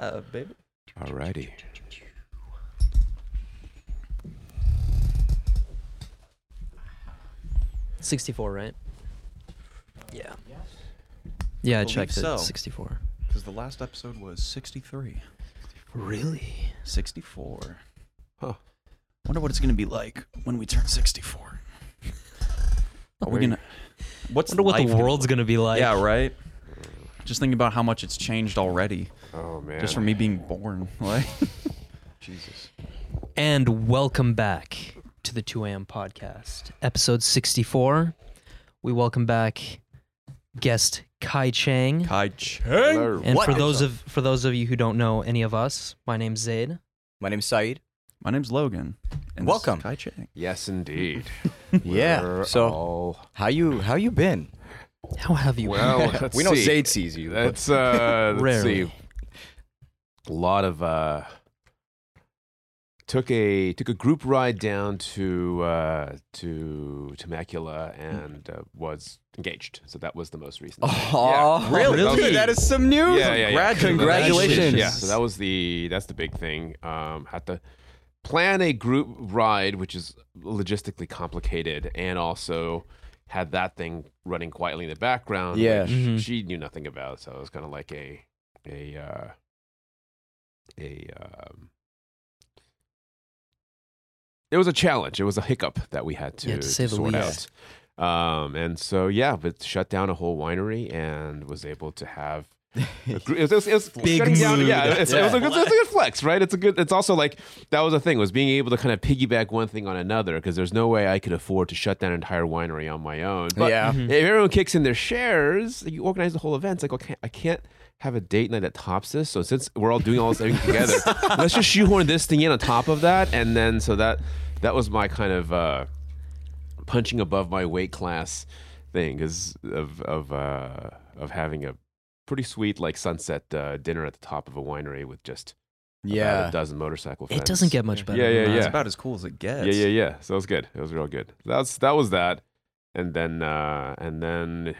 live, baby. Alrighty. Sixty-four, right? Yeah. Yeah, I Believe checked so. it. Sixty-four. Because the last episode was 63. Really? 64. Huh. Wonder what it's gonna be like when we turn 64. Are we gonna? What's Wonder what life the gonna world's gonna be like. yeah, right. Just thinking about how much it's changed already, Oh man. just from me being born. Like, Jesus. And welcome back to the 2 a.m. podcast, episode 64. We welcome back guest Kai Chang. Kai Chang. Hello. And What? for those of for those of you who don't know any of us, my name's Zaid. My name's Saeed. My name's Logan. And this is Welcome. Kai Chang. Yes, indeed. Yeah. So all- how you how you been? How have you well, been? let's we know see. Zaid sees you. That's uh, let's Rarely. see. A lot of uh, took a took a group ride down to uh, to Temecula and uh, was engaged. So that was the most recent. Oh, Yeah. really? Really? That is some news. yeah, yeah, yeah. Congratulations. Yeah, so that was the that's the big thing. Um, had to plan a group ride, which is logistically complicated, and also had that thing running quietly in the background. Yeah. which Mhm. she knew nothing about. So it was kind of like a a uh, a um, it was a challenge. It was a hiccup that we had to, Yeah, to sort out. Um, and so yeah, but shut down a whole winery and was able to have a gr- it was, it was Big down, yeah, it's, it was a Yeah. good, it's a good flex, right? It's a good. It's also like that was the thing was being able to kind of piggyback one thing on another because there's no way I could afford to shut down an entire winery on my own. But yeah. If everyone kicks in their shares, you organize the whole event. It's like okay, I can't have a date night that tops this. So since we're all doing all this everything together, let's just shoehorn this thing in on top of that, and then so that that was my kind of uh, punching above my weight class thing because of of uh, of having a pretty sweet like sunset uh, dinner at the top of a winery with just about Yeah. a dozen motorcycle. It doesn't get much better. Yeah, yeah, yeah. It's about as cool as it gets. Yeah, yeah, yeah. So it was good. It was real good. That's that was that, and then uh, and then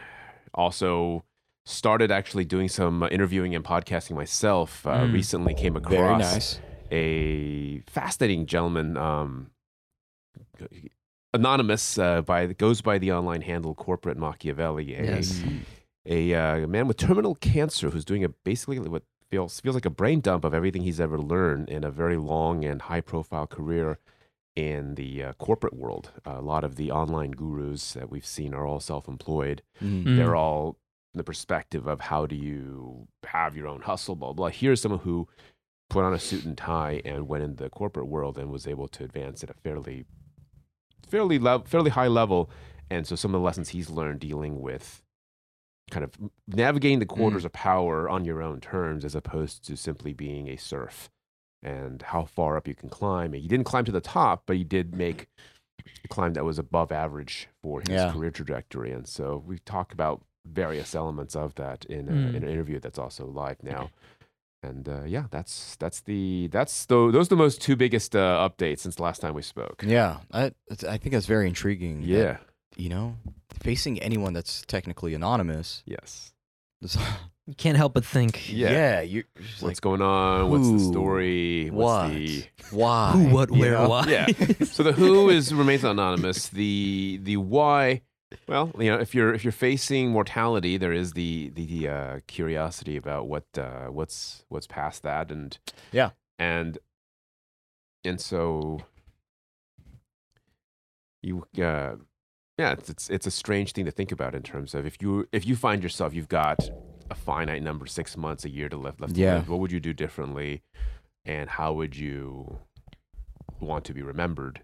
also started actually doing some uh, interviewing and podcasting myself. Uh, Mm. Recently came across Very nice. a fascinating gentleman, um, anonymous uh, by goes by the online handle Corporate Machiavelli. A, Yes. a uh, man with terminal cancer who's doing a basically what feels feels like a brain dump of everything he's ever learned in a very long and high profile career in the uh, corporate world. a lot of the online gurus that we've seen are all self employed. Mm. They're all in the perspective of how do you have your own hustle, blah blah. Here's someone who put on a suit and tie and went in the corporate world and was able to advance at a fairly fairly lev- fairly high level. And so some of the lessons he's learned dealing with kind of navigating the mm. quarters of power on your own terms as opposed to simply being a serf and how far up you can climb. He didn't climb to the top, but he did make a climb that was above average for his Yeah. career trajectory. And so we talk about various elements of that in, a, Mm. in an interview that's also live now. And uh, yeah, that's that's the that's the those are the most two biggest uh, updates since the last time we spoke. Yeah. I I think that's very intriguing. that, Yeah. you know, facing anyone that's technically anonymous. Yes. You can't help but think. Yeah. yeah. You're What's like going on? What's the who, story? what? The why? Who, what, where, know? why? yeah. So the who is remains anonymous. The the why. Well, you know, if you're if you're facing mortality, there is the the uh, curiosity about what uh, what's what's past that, and Yeah. and and so you uh, yeah, it's, it's it's a strange thing to think about in terms of if you if you find yourself you've got a finite number, six months, a year to live left. to Yeah. live, what would you do differently, and how would you want to be remembered?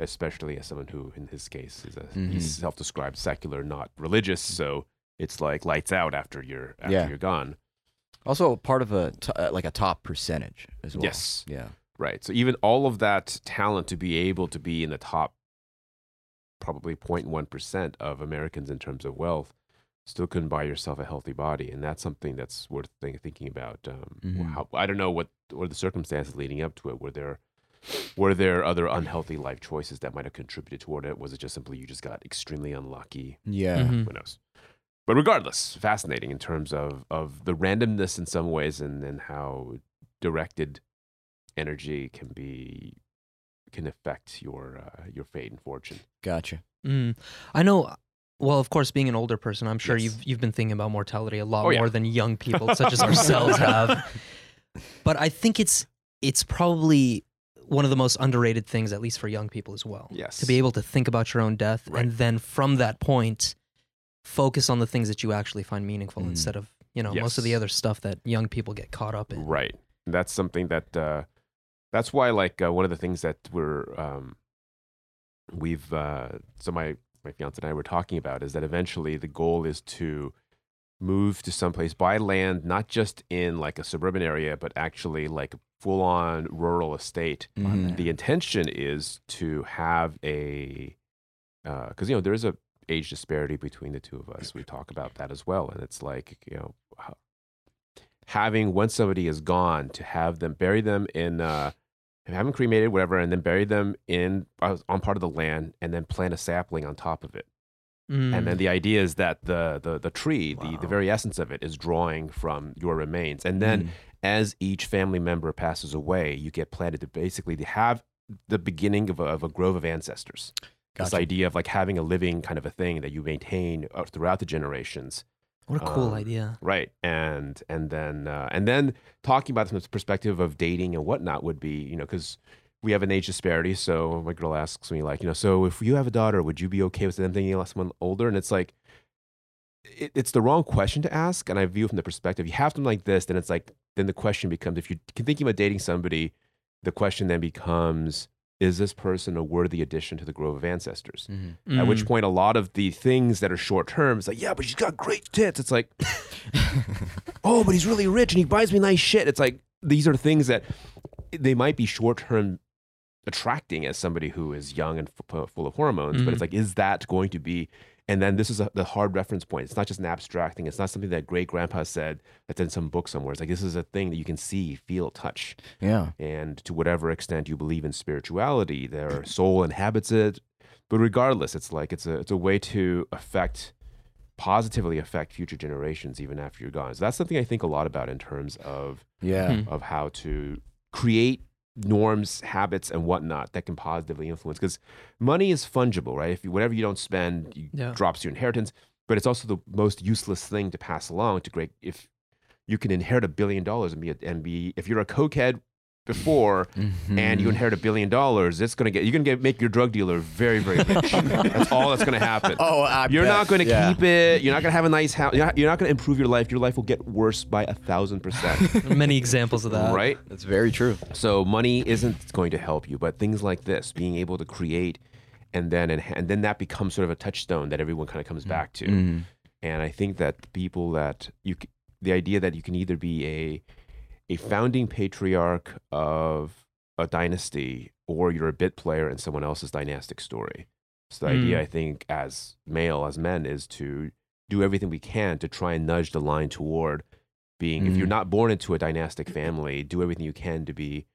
Especially as someone who, in his case, is a Mhm. he's self-described secular, not religious. So it's like lights out after you're after Yeah. you're gone. Also part of a t- uh, like a top percentage as well. Yes. Yeah. Right. So even all of that talent to be able to be in the top probably 0.1% of Americans in terms of wealth still couldn't buy yourself a healthy body. And that's something that's worth think, thinking about. Um, Mhm. how, I don't know what were the circumstances leading up to it. Were there were there other unhealthy life choices that might have contributed toward it? Was it just simply you just got extremely unlucky? Yeah. Mhm. Who knows? But regardless, fascinating in terms of, of the randomness in some ways and, and how directed energy can be can affect your uh, your fate and fortune. Gotcha. Mm. I know. Well, of course, being an older person, I'm sure Yes. you've you've been thinking about mortality a lot Oh, yeah. more than young people such as ourselves have. But I think it's it's probably one of the most underrated things, at least for young people as well. Yes. To be able to think about your own death Right. and then from that point, focus on the things that you actually find meaningful Mm. instead of you know most of the other stuff that young people get caught up in. Right. That's something that uh, that's why like uh, one of the things that we're um, we've uh, so my my fiance and I were talking about is that eventually the goal is to move to someplace buy land not just in like a suburban area but actually like full on rural estate. Mhm. The intention is to have a because you know there is a age disparity between the two of us. We talk about that as well, and it's like you know having once somebody is gone to have them bury them in uh, have them cremated, whatever, and then bury them in uh, on part of the land, and then plant a sapling on top of it. Mm. And then the idea is that the the the tree, the the very essence of it, is drawing from your remains, and then Mm. As each family member passes away, you get planted to basically to have the beginning of a, of a grove of ancestors. This idea of like having a living kind of a thing that you maintain uh, throughout the generations, what a cool um, idea. right? And and then uh, and then talking about the perspective of dating and whatnot would be you know because we have an age disparity. So my girl asks me like you know so if you have a daughter, would you be okay with them thinking someone older? And it's like it, it's the wrong question to ask. And I view it from the perspective you have something like this, then it's like then the question becomes if you're thinking about dating somebody, the question then becomes is this person a worthy addition to the grove of ancestors? Mhm. At which Mm. point, a lot of the things that are short term, it's like, yeah, but she's got great tits. It's like, oh, but he's really rich and he buys me nice shit. It's like these are things that they might be short term attracting as somebody who is young and f- full of hormones, but it's like, is that going to be? And then this is a, the hard reference point. It's not just an abstract thing. It's not something that great grandpa said that's in some book somewhere. It's like this is a thing that you can see, feel, touch Yeah. and to whatever extent you believe in spirituality, their soul inhabits it. But regardless, it's like it's a it's a way to affect positively affect future generations even after you're gone. So that's something I think a lot about in terms of Yeah. Of how to create norms, habits, and whatnot that can positively influence. Because money is fungible, right? If you, whatever you don't spend, you, Yeah. drops your inheritance. But it's also the most useless thing to pass along to great. If you can inherit a billion dollars and be a, and be if you're a cokehead before and you Mhm. inherit a billion dollars, it's gonna get you're gonna get make your drug dealer very very rich. that's all that's gonna happen. Oh, I You're bet. not going to Yeah. keep it. You're not going to have a nice house. You're not, you're not going to improve your life. Your life will get worse by a thousand percent. Many examples of that. right? That's very true. So money isn't going to help you, but things like this, being able to create, and then and, and then that becomes sort of a touchstone that everyone kind of comes back to. Mhm. And I think that people that you, the idea that you can either be a, a founding patriarch of a dynasty, or you're a bit player in someone else's dynastic story. So the idea, Mm. I think, as male, as men, is to do everything we can to try and nudge the line toward being. If you're Mm. not born into a dynastic family, do everything you can to be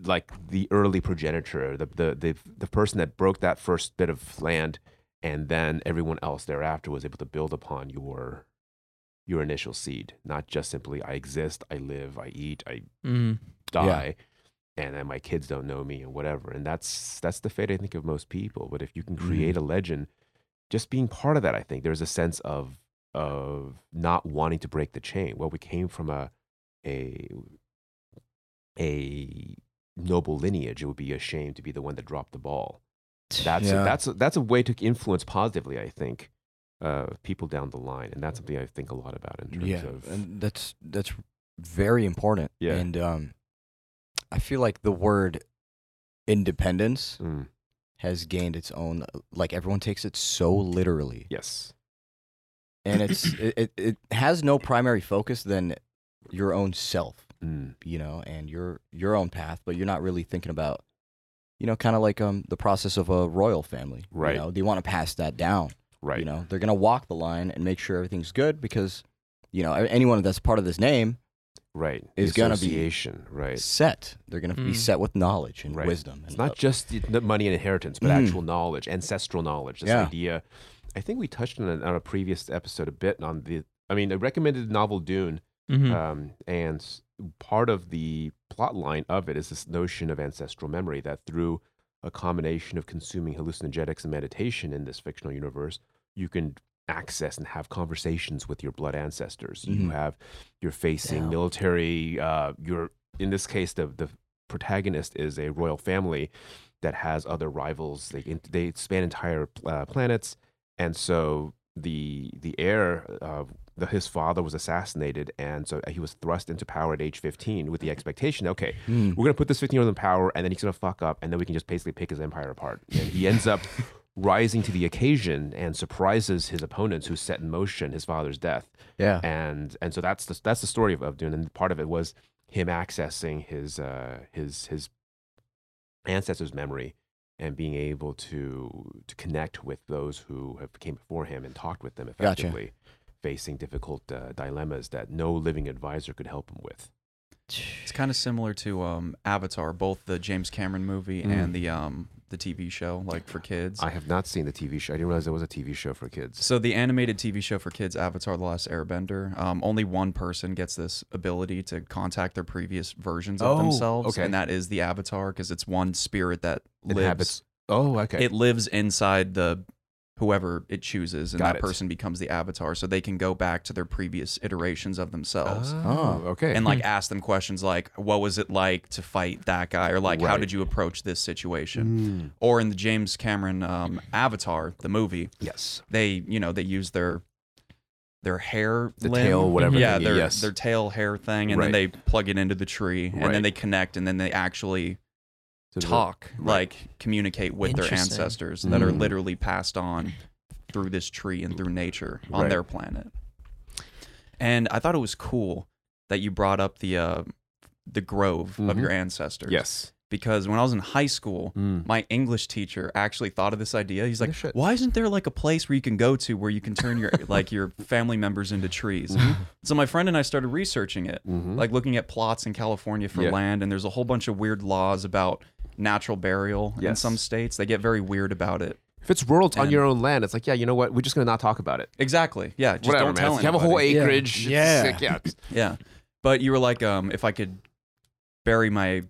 like the early progenitor, the the the, the person that broke that first bit of land, and then everyone else thereafter was able to build upon your your initial seed, not just simply I exist, I live, I eat, I Mm. die, and then my kids don't know me and whatever. And that's that's the fate I think of most people. But if you can create a legend, just being part of that, I think there's a sense of of not wanting to break the chain. Well, we came from a a a noble lineage. It would be a shame to be the one that dropped the ball. That's Yeah. a, that's a, that's a way to influence positively. I think uh, people down the line, and that's something I think a lot about in terms yeah, of and that's that's very important. Yeah. and um, I feel like the word independence Mm, has gained its own. Like everyone takes it so literally, yes, and it's it, it, has no primary focus than your own self, mm, you know, and your your own path. But you're not really thinking about, you know, kind of like um the process of a royal family. Right. You know, they want to pass that down. Right. You know, they're gonna walk the line and make sure everything's good because, you know, anyone that's part of this name right is gonna be association, right set. They're gonna be Mm. set with knowledge and Right. wisdom. it's and not love. just the- the money and inheritance but Mm. actual knowledge ancestral knowledge this Yeah. idea i think we touched on it on a previous episode a bit on the i mean i recommended the novel dune Mhm. um, and part of the plot line of it is this notion of ancestral memory that through a combination of consuming hallucinogenics and meditation in this fictional universe, you can access and have conversations with your blood ancestors. You Mhm. have you're facing Damn. military. Uh, you're in this case the the protagonist is a royal family that has other rivals. They they span entire uh, planets, and so the the heir. Uh, the, his father was assassinated, and so he was thrust into power at age 15 with the expectation, okay, Mm. we're gonna put this 15 year old in power, and then he's gonna fuck up, and then we can just basically pick his empire apart. And he ends up rising to the occasion and surprises his opponents who set in motion his father's death. Yeah. And and so that's the that's the story of, of Dune. And part of it was him accessing his uh, his his ancestors' memory and being able to to connect with those who have came before him and talked with them Gotcha. effectively, facing difficult uh, dilemmas that no living advisor could help him with. It's kind of similar to um, Avatar, both the James Cameron movie Mm. and the um, the TV show, like for kids. I have not seen the TV show. I didn't realize there was a TV show for kids. So the animated TV show for kids, Avatar: The Last Airbender, um, only one person gets this ability to contact their previous versions of Oh, themselves, okay. and that is the Avatar, because it's one spirit that lives. Inhabits. Oh, okay. It lives inside the whoever it chooses, and Got that it. person becomes the Avatar, so they can go back to their previous iterations of themselves. Oh, okay. And like ask them questions like, "What was it like to fight that guy?" or like, "How Right. did you approach this situation?" Mm, Or in the James Cameron um, Avatar, the movie, yes. they you know they use their their hair The limb. tail, whatever. yeah thingy, their yes. their tail hair thing and Right. then they plug it into the tree and Right. then they connect and then they actually So the- talk right. like communicate with their Interesting. ancestors that are Mm. literally passed on through this tree and through nature on Right. their planet and i thought it was cool that you brought up the uh the grove of Mhm. your ancestors Yes. Because when i was in high school Mm. my English teacher actually thought of this idea. He's like, No "Why isn't there like a place where you can go to where you can turn your like your family members into trees?" So my friend and I started researching it, Mhm. like looking at plots in California for Yeah. land, and there's a whole bunch of weird laws about natural burial in some states. They get very weird about it. If it's rural, it's on your own land. It's like, yeah, you know what? We're just gonna not talk about it. Exactly. Yeah. Just Whatever, don't man. tell you have a whole anybody. Yeah. acreage. Yeah. sick, yeah. Yeah. But you were like, um, if I could bury my,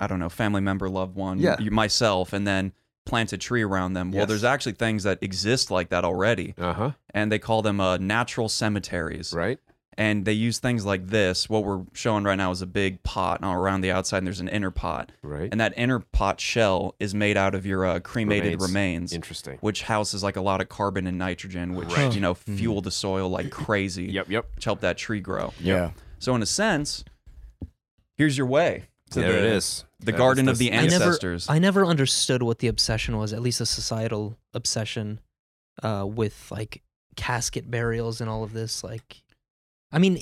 I don't know, family member, loved one, Yeah. y- myself, and then plant a tree around them. Well, there's actually things that exist like that already, Uh huh. and they call them uh, natural cemeteries. Right. And they use things like this. What we're showing right now is a big pot and around the outside, and there's an inner pot. Right. And that inner pot shell is made out of your uh, cremated Remains. remains. Interesting. which houses like a lot of carbon and nitrogen, which Right. you know fuel the soil like crazy, Yep. Yep. which help that tree grow. Yeah. So in a sense, here's your way to there the, it is. the garden of the I never- ancestors. I never understood what the obsession was, at least a societal obsession uh, with like casket burials and all of this. Like, I mean,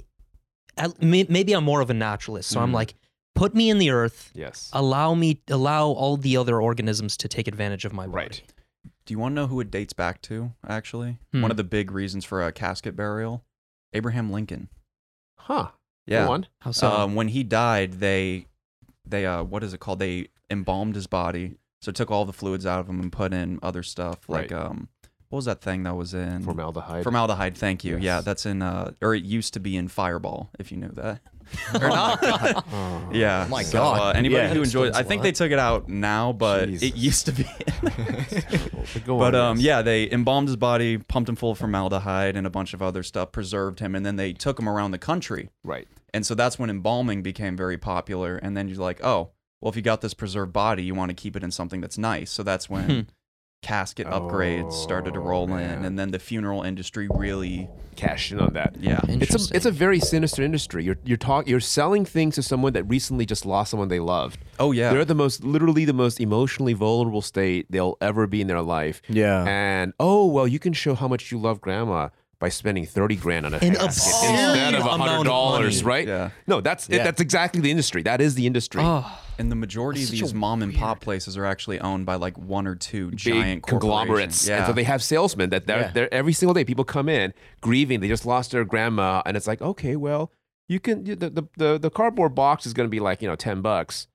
at, may, maybe I'm more of a naturalist, so I'm Mm. like, put me in the earth, Yes. allow me, allow all the other organisms to take advantage of my body. Right. Do you want to know who it dates back to? Actually, Hmm. one of the big reasons for a casket burial, Abraham Lincoln. Huh. Yeah. Go on. How so? Um, when he died, they they uh what is it called? They embalmed his body. So took all the fluids out of him and put in other stuff like Right. um what was that thing that was in Formaldehyde. Formaldehyde, thank you. Yeah, that's in uh or it used to be in Fireball, if you knew that. or not. Oh. yeah. Oh my so, God. Uh, anybody Yeah. who enjoys I think they took it out now, but Jesus. it used to be But go But on, um, yes. yeah, they embalmed his body, pumped him full of formaldehyde and a bunch of other stuff, preserved him, and then they took him around the country. Right. And so that's when embalming became very popular. And then you're like, oh, well, if you got this preserved body, you want to keep it in something that's nice. So that's Hmm. when casket upgrades started to Oh, roll in, and then the funeral industry really, cashed in on that. yeah, It's a it's a very sinister industry. You're you're talk you're selling things to someone that recently just lost someone they loved. oh yeah, They're the most literally the most emotionally vulnerable state they'll ever be in their life. Yeah. And oh well, you can show how much you love grandma by spending thirty grand on a An casket absurd instead of amount of hundred dollars, money. right? yeah. No, that's Yeah. it, that's exactly the industry. That is the industry. oh, And the majority of That's such these a mom and pop places are actually owned by like one or two Big giant conglomerates, corporations. Yeah, and so they have salesmen that they're, Yeah. they're every single day. People come in grieving; they just lost their grandma, and it's like, okay, well, you can you- the the the, the cardboard box is going to be like you know ten bucks,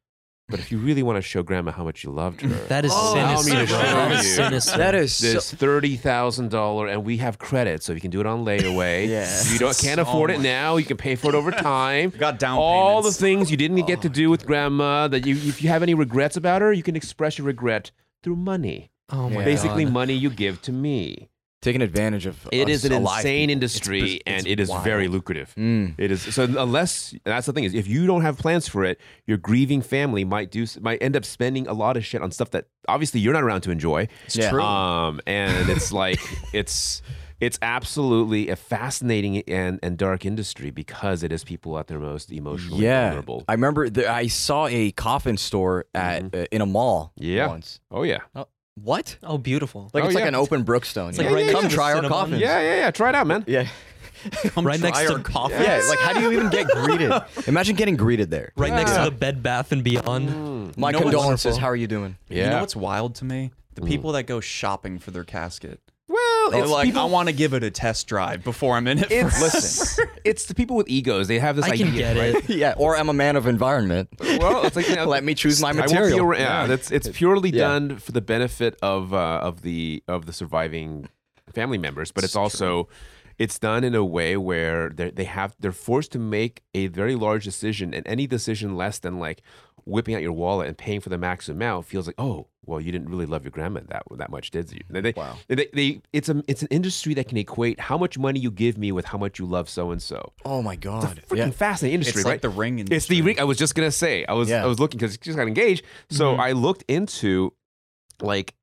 But if you really want to show grandma how much you loved her, That is Oh, allow me sinister. to show That is you. sinister. That is so, this thirty thousand dollar, and we have credit, so you can do it on layaway. Yeah. If you don't can't Oh afford it oh now, you can pay for it over time. You got down payments. All the things you didn't oh get to do with grandma that you, if you have any regrets about her, you can express your regret through money. Oh my Yeah. Basically, God. money you give to me. Taking advantage of. It is an insane industry, It's- it's and it is very wild. lucrative. Mm. It is so unless that's the thing is if you don't have plans for it, your grieving family might do might end up spending a lot of shit on stuff that obviously you're not around to enjoy. It's Yeah. true. Um, and it's like it's it's absolutely a fascinating and, and dark industry because it is people at their most emotionally Yeah, vulnerable. I remember the, I saw a coffin store at uh, in a mall. Mm-hmm. Yeah. once. Oh yeah, What? Oh, beautiful. Like Oh, it's like an open Brookstone. It's you like know? right come next to try our Cinnabon. coffins. yeah, yeah, yeah. Try it out, man. yeah, Come right next try to- our coffee. yeah. Like how do you even get greeted? Imagine getting greeted there. Right next Yeah. to the Bed Bath and Beyond. Mm. My You know what's condolences. How are you doing? Yeah. You know what's wild to me? The Mm. people that go shopping for their casket. Well, They're it's like, people, I want to give it a test drive before I'm in it. It's, first." it's the people with egos. They have this I idea. can get right? it. yeah, or I'm a man of environment. Well, it's like you know, Let me choose my I won't be material. around- yeah, that's it's purely Yeah. done for the benefit of uh, of the of the surviving family members, but it's, It's also it's done in a way where they they have they're forced to make a very large decision, and any decision less than like whipping out your wallet and paying for the max amount feels like oh well you didn't really love your grandma that that much did you? They, Wow. they, they it's a it's an industry that can equate how much money you give me with how much you love so and so. Oh my god. Freaking Yeah. fascinating industry, it's right? like the ring industry. It's the ring. I was just gonna say. I was Yeah. I was looking because you just got engaged. So Mhm. I looked into like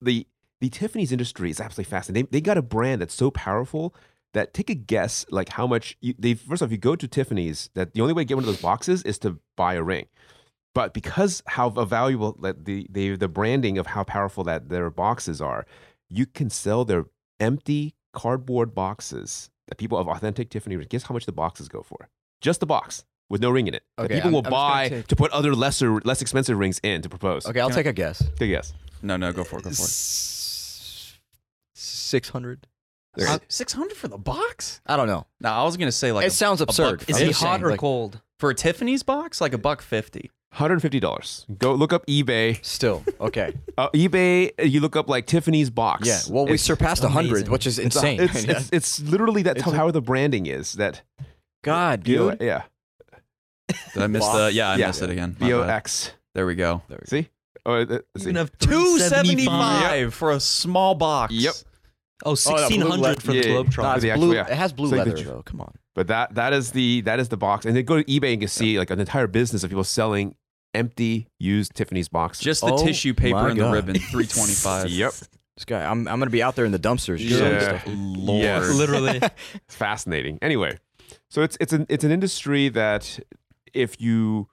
the the Tiffany's industry is absolutely fascinating. They, they got a brand that's so powerful that take a guess like how much you, they first off you go to Tiffany's that the only way to get one of those boxes is to buy a ring. But because how valuable that the, the the branding of how powerful that their boxes are, you can sell their empty cardboard boxes that people of authentic Tiffany rings. Guess how much the boxes go for? Just the box with no ring in it. That Okay, people I'm- will I'm buy take- to put other lesser, less expensive rings in to propose. Okay, I'll Can take a guess. Take a guess. No, no, go for it. Go for it. Six hundred. Okay. Uh, six hundred for the box? I don't know. No, I was gonna say like it sounds a buck absurd. Is I'm he hot or like, cold? for a Tiffany's box, like a buck fifty. Hundred and fifty dollars. Go look up eBay. Still okay. Uh, eBay. You look up like Tiffany's box. Yeah. Well, we It's- surpassed a hundred, which is it's a- insane. It's, Yeah. it's, it's literally that's It's how, a- how the branding is. That God, you know, dude. yeah. Did I miss Box. the? Yeah, I Yeah. missed it again. My bad. X. There we go. There we. See. Oh, uh, let's see. Even have Two 375. seventy five for a small box. Yep. Oh, 1600 le- for the yeah, yeah. Globetrotter. It's the actual- blue. yeah. It has blue So the leather tr- though. Come on. But that that is the that is the box, and then go to eBay and you can see like an entire business of people selling empty used Tiffany's boxes. Just the Oh tissue paper my and the God. ribbon. Three twenty five. yep, This guy, I'm I'm gonna be out there in the dumpsters. just selling Yeah. stuff. Lord. Yes. Literally. it's fascinating. Anyway, so it's it's an it's an industry that if you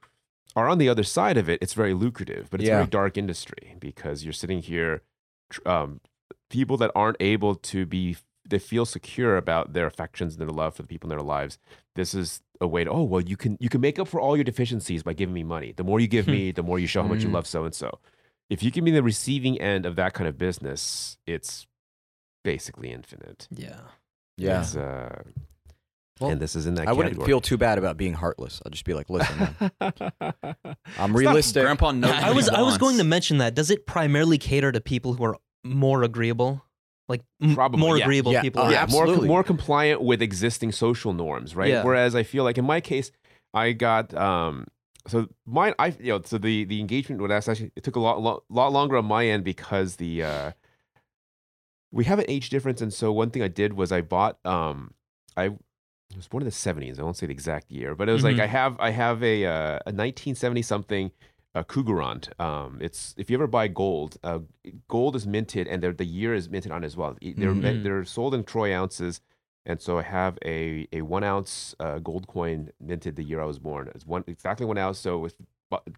are on the other side of it, it's very lucrative, but it's a Yeah. very dark industry because you're sitting here, tr- um, people that aren't able to be they feel secure about their affections and their love for the people in their lives. This is a way to oh well you can you can make up for all your deficiencies by giving me money. The more you give me, the more you show how much you Mm. love so and so. If you can be the receiving end of that kind of business, it's basically infinite. yeah. Yeah. It's, uh, Well, and this is in that I wouldn't feel too bad about being heartless. I'll just be like, listen, man, I'm realistic. Grandpa knows. I was he I was going to mention that. Does it primarily cater to people who are more agreeable? Like Probably, more yeah. agreeable Yeah, people. uh, yeah, more more compliant with existing social norms, right? Yeah. Whereas I feel like in my case, I got um so mine I you know so the the engagement with us actually it took a lot lot, lot longer on my end because the uh we have an age difference and so one thing I did was I bought um I it was born in the 70s. I won't say the exact year, but it was Mhm. like I have I have a uh, a 1970 something uh, Krugerrand. Um, it's if you ever buy gold, uh, gold is minted and the year is minted on as well. They're Mhm. min- they're sold in troy ounces, and so I have a a one ounce uh, gold coin minted the year I was born. It's one exactly one ounce. So if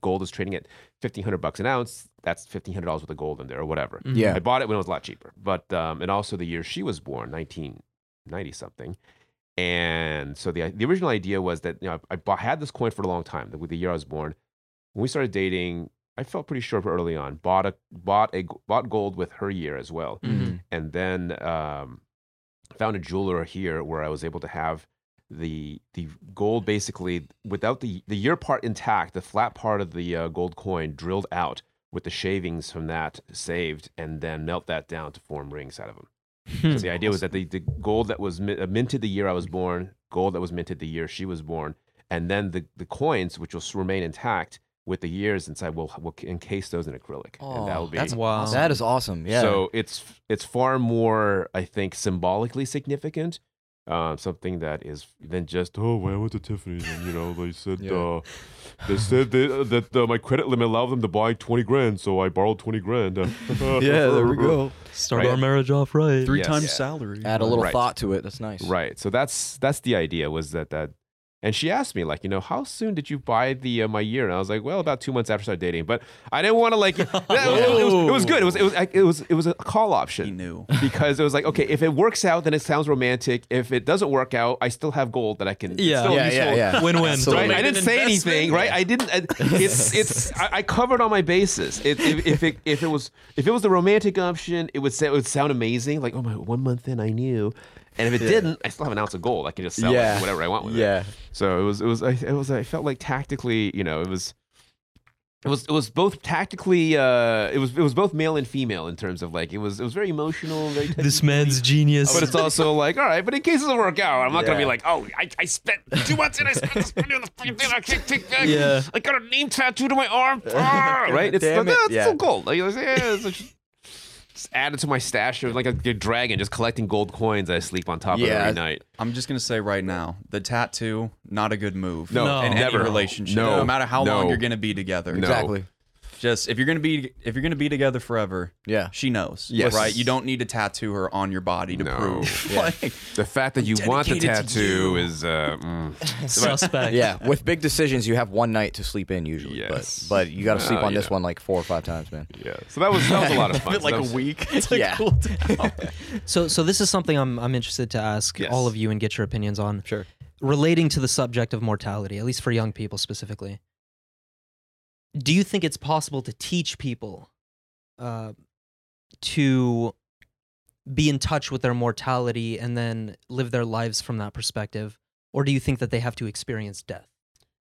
gold is trading at fifteen hundred bucks an ounce, that's fifteen hundred dollars worth of gold in there or whatever. Mhm. Yeah. I bought it when it was a lot cheaper, but um, and also the year she was born, nineteen ninety something. And so the the original idea was that you know I, bought, had this coin for a long time. The, the year I was born, when we started dating, I felt pretty sure early on. Bought a bought a bought gold with her year as well, Mhm. and then um, found a jeweler here where I was able to have the the gold basically without the the year part intact, the flat part of the uh, gold coin drilled out with the shavings from that saved, and then melt that down to form rings out of them. Hmm. So the idea was that the, the gold that was uh, minted the year I was born, gold that was minted the year she was born, and then the, the coins, which will remain intact with the years inside, we'll, we'll encase those in acrylic. and that Oh, will be That's wow. That is awesome. Yeah. so it's it's far more, I think, symbolically significant. Uh, something that is than just oh well, I went to Tiffany's and you know they said Yeah. uh, they said they, that uh, my credit limit allowed them to buy twenty grand, so I borrowed twenty grand. Uh, yeah, there we go. Start Right. our marriage off right. Three Yes. times Yeah. salary. Add a little Right. thought to it. That's nice. Right. So that's that's the idea was that that and she asked me like, you know, how soon did you buy the uh, my year? And I was like, well, about 2 months after I started dating, but I didn't want to like it, it was, it was good. It was it was it was it was a call option. He option knew. because it was like, okay, if it works out then it sounds romantic. If it doesn't work out, I still have gold that I can Yeah. still Yeah, useful. yeah, yeah. Win-win. Right? I didn't say anything, right? I didn't. I, it's it's. I, I covered all my bases. It, if, if it if it was if it was the romantic option, it would say, it would sound amazing. Like oh my, one month in, I knew. And if it didn't, I still have an ounce of gold. I can just sell Yeah. it, whatever I want with it. Yeah. So it was it was I, it was I felt like tactically, you know, it was. It was it was both tactically uh it was it was both male and female in terms of like it was it was very emotional very This man's genius. but it's also like, all right, but in case it doesn't work out, I'm not gonna be like, oh, I, I spent two months and I spent this money on this fucking thing. I can't take back. Yeah. I got a name tattoo to my arm. Ah, right? It's, Damn still, it, it's yeah. still gold. Like, it's- yeah, it's just, just add it to my stash of like a, good dragon, just collecting gold coins I sleep on top of Yeah. every night. I'm just gonna say right now, the tattoo, not a good move. No, No. in never. any relationship. No. No, matter how No. long you're gonna be together. No. Exactly. Just if you're gonna be if you're gonna be together forever, Yeah. she knows. Yes. Right? You don't need to tattoo her on your body to No. prove. Yeah. Like, The fact that you want the dedicated to tattoo is uh, mm. suspect. Yeah. With big decisions, you have one night to sleep in usually. Yes. But but you got to sleep Well, on this yeah. one like four or five times, man. yeah. So that was that was a lot of fun. Give like So that a was- week. It's like Yeah. cool down. So so this is something I'm I'm interested to ask Yes. all of you and get your opinions on. Sure. Relating to the subject of mortality, at least for young people specifically. Do you think it's possible to teach people uh, to be in touch with their mortality and then live their lives from that perspective? Or do you think that they have to experience death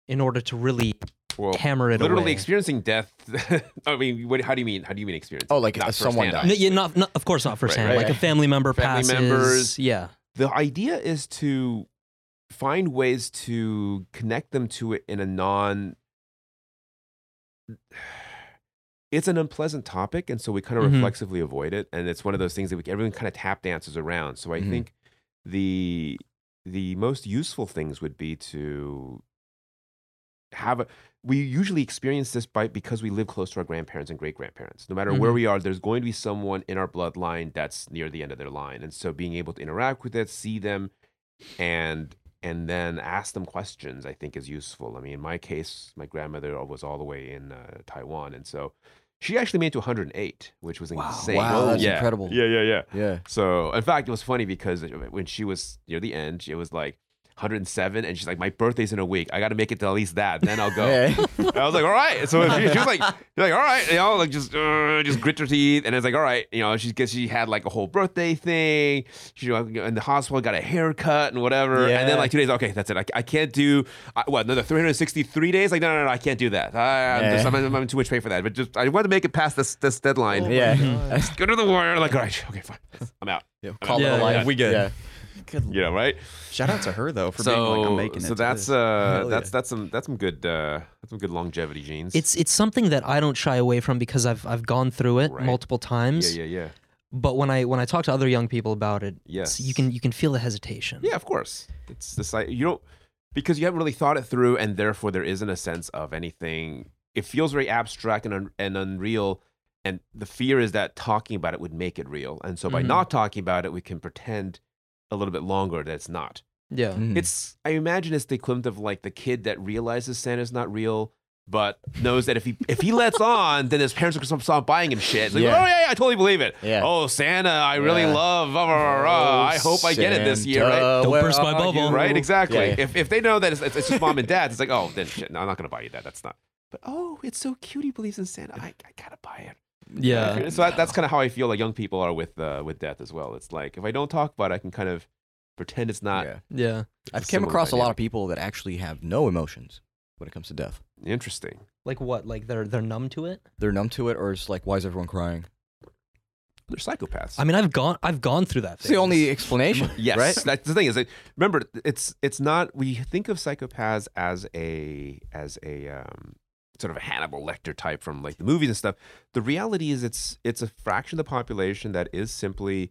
in order to really well, hammer it literally away? experiencing death. I mean, what, how do you mean? How do you mean experience? Oh, like, Not someone firsthand, died. No, yeah, not, not, of course not firsthand. right, Like a family member Family passes. members. Yeah. the idea is to find ways to connect them to it in a non it's an unpleasant topic and so we kind of Mhm. reflexively avoid it and it's one of those things that we, everyone kind of tap dances around so i Mhm. think the the most useful things would be to have a we usually experience this by because we live close to our grandparents and great grandparents no matter where Mhm. we are there's going to be someone in our bloodline that's near the end of their line and so being able to interact with it see them and and then ask them questions i think is useful i mean in my case my grandmother was all the way in uh, taiwan and so she actually made it to 108 which was insane Wow, that's yeah. incredible. yeah yeah yeah Yeah. so in fact, it was funny because when she was near the end, it was like 107, and she's like, "My birthday's in a week. I got to make it to at least that, then I'll go." Yeah. And I was like, "All right." So she, she was like, "You're like, all right," you know, like just uh, just grit her teeth, and it's like, "All right," you know, she because she had like a whole birthday thing. She you know, in the hospital got a haircut and whatever, and then like two days, okay, that's it. I, I can't do I, what another 363 days. Like, no, no, no, I can't do that. I, I'm, Yeah. just, I'm, I'm, I'm too much pay for that. But just I want to make it past this this deadline. yeah. Go to the wire. Like, all right, okay, fine, I'm out. Yeah, Call Yeah, it a life. yeah. We good. Yeah. Good. You know, right? Shout out to her though for so being like I'm making it. so that's uh that's that's some that's some good uh that's some good longevity genes. It's it's something that I don't shy away from because I've I've gone through it Right. multiple times. yeah yeah yeah But when I when I talk to other young people about it, yes you can you can feel the hesitation. yeah of course it's the site you don't because you haven't really thought it through and therefore there isn't a sense of anything. It feels very abstract and un, and unreal. And the fear is that talking about it would make it real. And so by Mhm. not talking about it, we can pretend a little bit longer that it's not. Yeah. Mhm. It's I imagine it's the equivalent of like the kid that realizes Santa's not real, but knows that if he if he lets on, then his parents are gonna stop buying him shit. It's like, Yeah. oh yeah, yeah, I totally believe it. Yeah. Oh Santa, I really Yeah. love. Rah, rah, rah, rah. I hope I get it this year, right? Santa, Don't burst my bubble. you? Right, exactly. Yeah, yeah. If if they know that it's, it's it's just mom and dad, it's like, oh, then shit, no, I'm not gonna buy you that. That's not. But oh, it's so cute. He believes in Santa. I, I gotta buy it. Yeah. So that, that's kind of how I feel like young people are with uh, with death as well. It's like if I don't talk about it, I can kind of Pretend it's not yeah. Yeah. I've a came similar across a lot of people that actually have no emotions when it comes to death. interesting. Like what? Like they're they're numb to it. They're numb to it, or it's like, why is everyone crying? They're psychopaths. I mean, I've gone I've gone through that. It's the only explanation. Yes, Right? that's the thing. Is that remember it's it's not we think of psychopaths as a as a um, sort of a Hannibal Lecter type from like the movies and stuff. The reality is it's it's a fraction of the population that is simply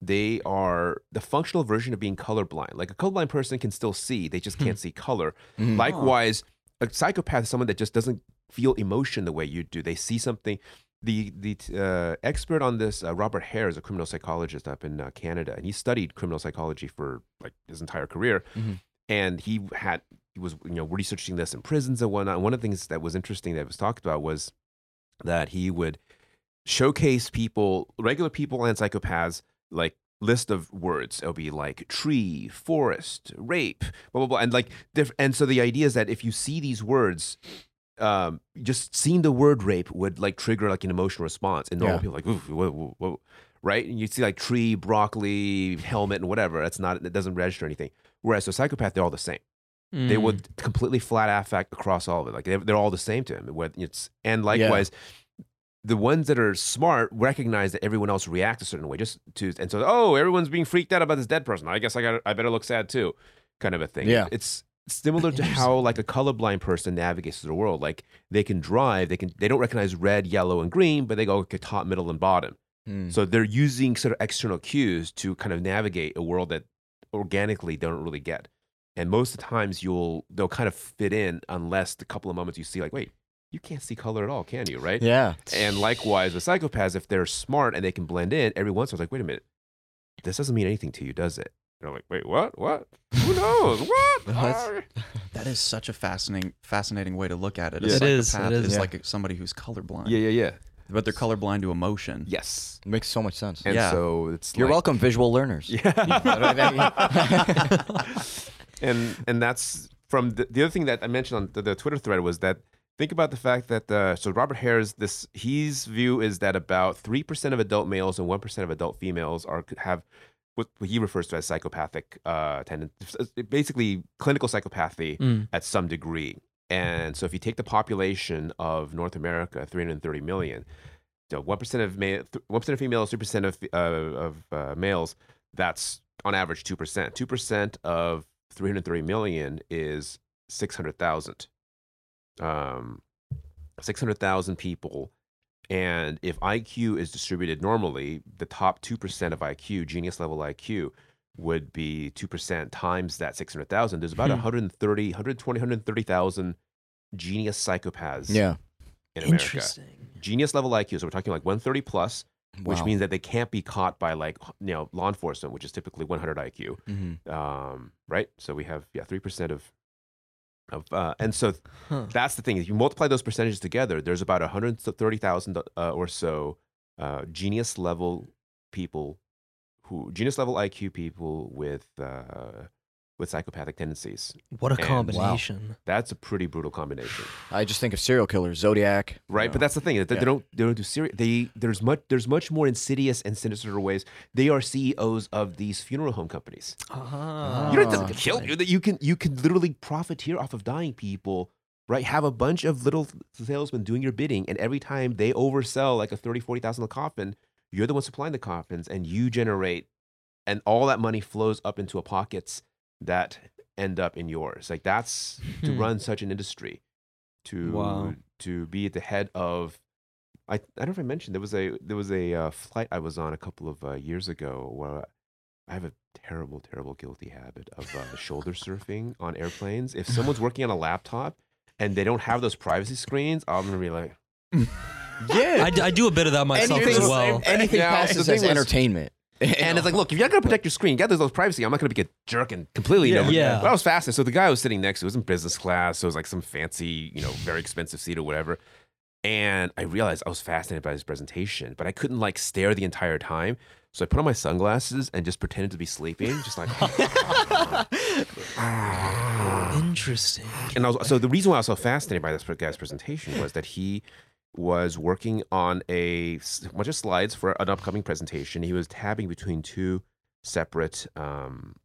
they are the functional version of being colorblind. Like a colorblind person can still see, they just can't see color. Mhm. Likewise, a psychopath is someone that just doesn't feel emotion the way you do. They see something. The the uh, expert on this, uh, Robert Hare, is a criminal psychologist up in uh, Canada, and he studied criminal psychology for like his entire career. Mhm. And he had he was you know researching this in prisons and whatnot. And one of the things that was interesting that was talked about was that he would showcase people, regular people and psychopaths, like list of words. It'll be like tree, forest, rape, blah blah blah, and like diff- and so the idea is that if you see these words. Um, just seeing the word rape would like trigger like an emotional response, and normal Yeah. people are like, whoa, whoa, whoa, right? And you see like tree, broccoli, helmet, and whatever. That's not it doesn't register anything. Whereas a psychopath, they're all the same they Mm. would completely flat affect across all of it. Like they're, they're all the same to him. It's and likewise, the ones that are smart recognize that everyone else reacts a certain way. Just to and so oh, everyone's being freaked out about this dead person. I guess I got I better look sad too, kind of a thing. Yeah. it's similar to how like a colorblind person navigates through the world. Like they can drive, they can they don't recognize red, yellow, and green, but they go okay, top, middle, and bottom. Mm. So they're using sort of external cues to kind of navigate a world that organically don't really get. And most of the times you'll they'll kind of fit in unless the couple of moments you see like, wait, you can't see color at all, can you? Right? Yeah. And likewise with psychopaths, if they're smart and they can blend in, every once in a while it's like, wait a minute, this doesn't mean anything to you, does it? They're like, wait, what? What? Who knows? What? What? Ah." That is such a fascinating, fascinating way to look at it. A Yeah. It is, psychopath it is. is Yeah. like somebody who's colorblind. yeah, yeah, yeah. But they're colorblind to emotion. Yes. it makes so much sense. And Yeah. so it's You're like- welcome, visual learners. Yeah. And and that's from the, the other thing that I mentioned on the, the Twitter thread was that think about the fact that uh, so Robert Hare's this his view is that about three percent of adult males and one percent of adult females are have what he refers to as psychopathic uh, tendencies, basically clinical psychopathy Mm. at some degree. And so if you take the population of North America, 330 million, so 1% of ma- 1% of females, 3% of, uh, of uh, males, that's on average 2%. 2% of 330 million is 600,000. Um, 600,000 people. And if IQ is distributed normally, the top 2% of IQ, genius level IQ, would be 2% times that 600,000. There's about Hmm. 130, 120, 130,000 genius psychopaths Yeah. in America. Interesting. Genius level IQ. So we're talking like 130 plus, which Wow. means that they can't be caught by like, you know, law enforcement, which is typically 100 IQ. Mhm. Um, right? So we have, yeah, 3% of, of uh, and so Huh. that's the thing. If you multiply those percentages together, there's about 130,000 uh, or so uh, genius level people who genius level IQ people with uh, with psychopathic tendencies. What a And- combination. That's a pretty brutal combination, I just think of serial killers, Zodiac. right? you But that's the thing. They, they Yeah. don't they don't do serious. They there's much there's much more insidious and sinister ways. They are CEOs of these funeral home companies. Ah, You don't have to kill you. That you can you can literally profiteer off of dying people, right? Have a bunch of little salesmen doing your bidding, and every time they oversell like a 30, 40,000 coffin, you're the one supplying the coffins, and you generate, and all that money flows up into a pockets that end up in yours. Like that's to Hmm. run such an industry, to Wow. to be at the head of. I, I don't know if I mentioned there was a there was a uh, flight I was on a couple of uh, years ago where I have a terrible, terrible guilty habit of uh, shoulder surfing on airplanes. If someone's working on a laptop and they don't have those privacy screens, I'm gonna be like, yeah. I, d- I do a bit of that myself anything, as well. anything Yeah, the passes thing as was- entertainment. and it's like, look, if you're not gonna protect your screen, you got those privacy. I'm not gonna be a jerk and completely, you know. Yeah. But I was fascinated. So the guy I was sitting next to was in business class, so it was like some fancy, you know, very expensive seat or whatever. And I realized I was fascinated by his presentation, but I couldn't like stare the entire time. So I put on my sunglasses and just pretended to be sleeping, just like. Interesting. and I was, so the reason why I was so fascinated by this guy's presentation was that he was working on a bunch of slides for an upcoming presentation. He was tabbing between two separate um,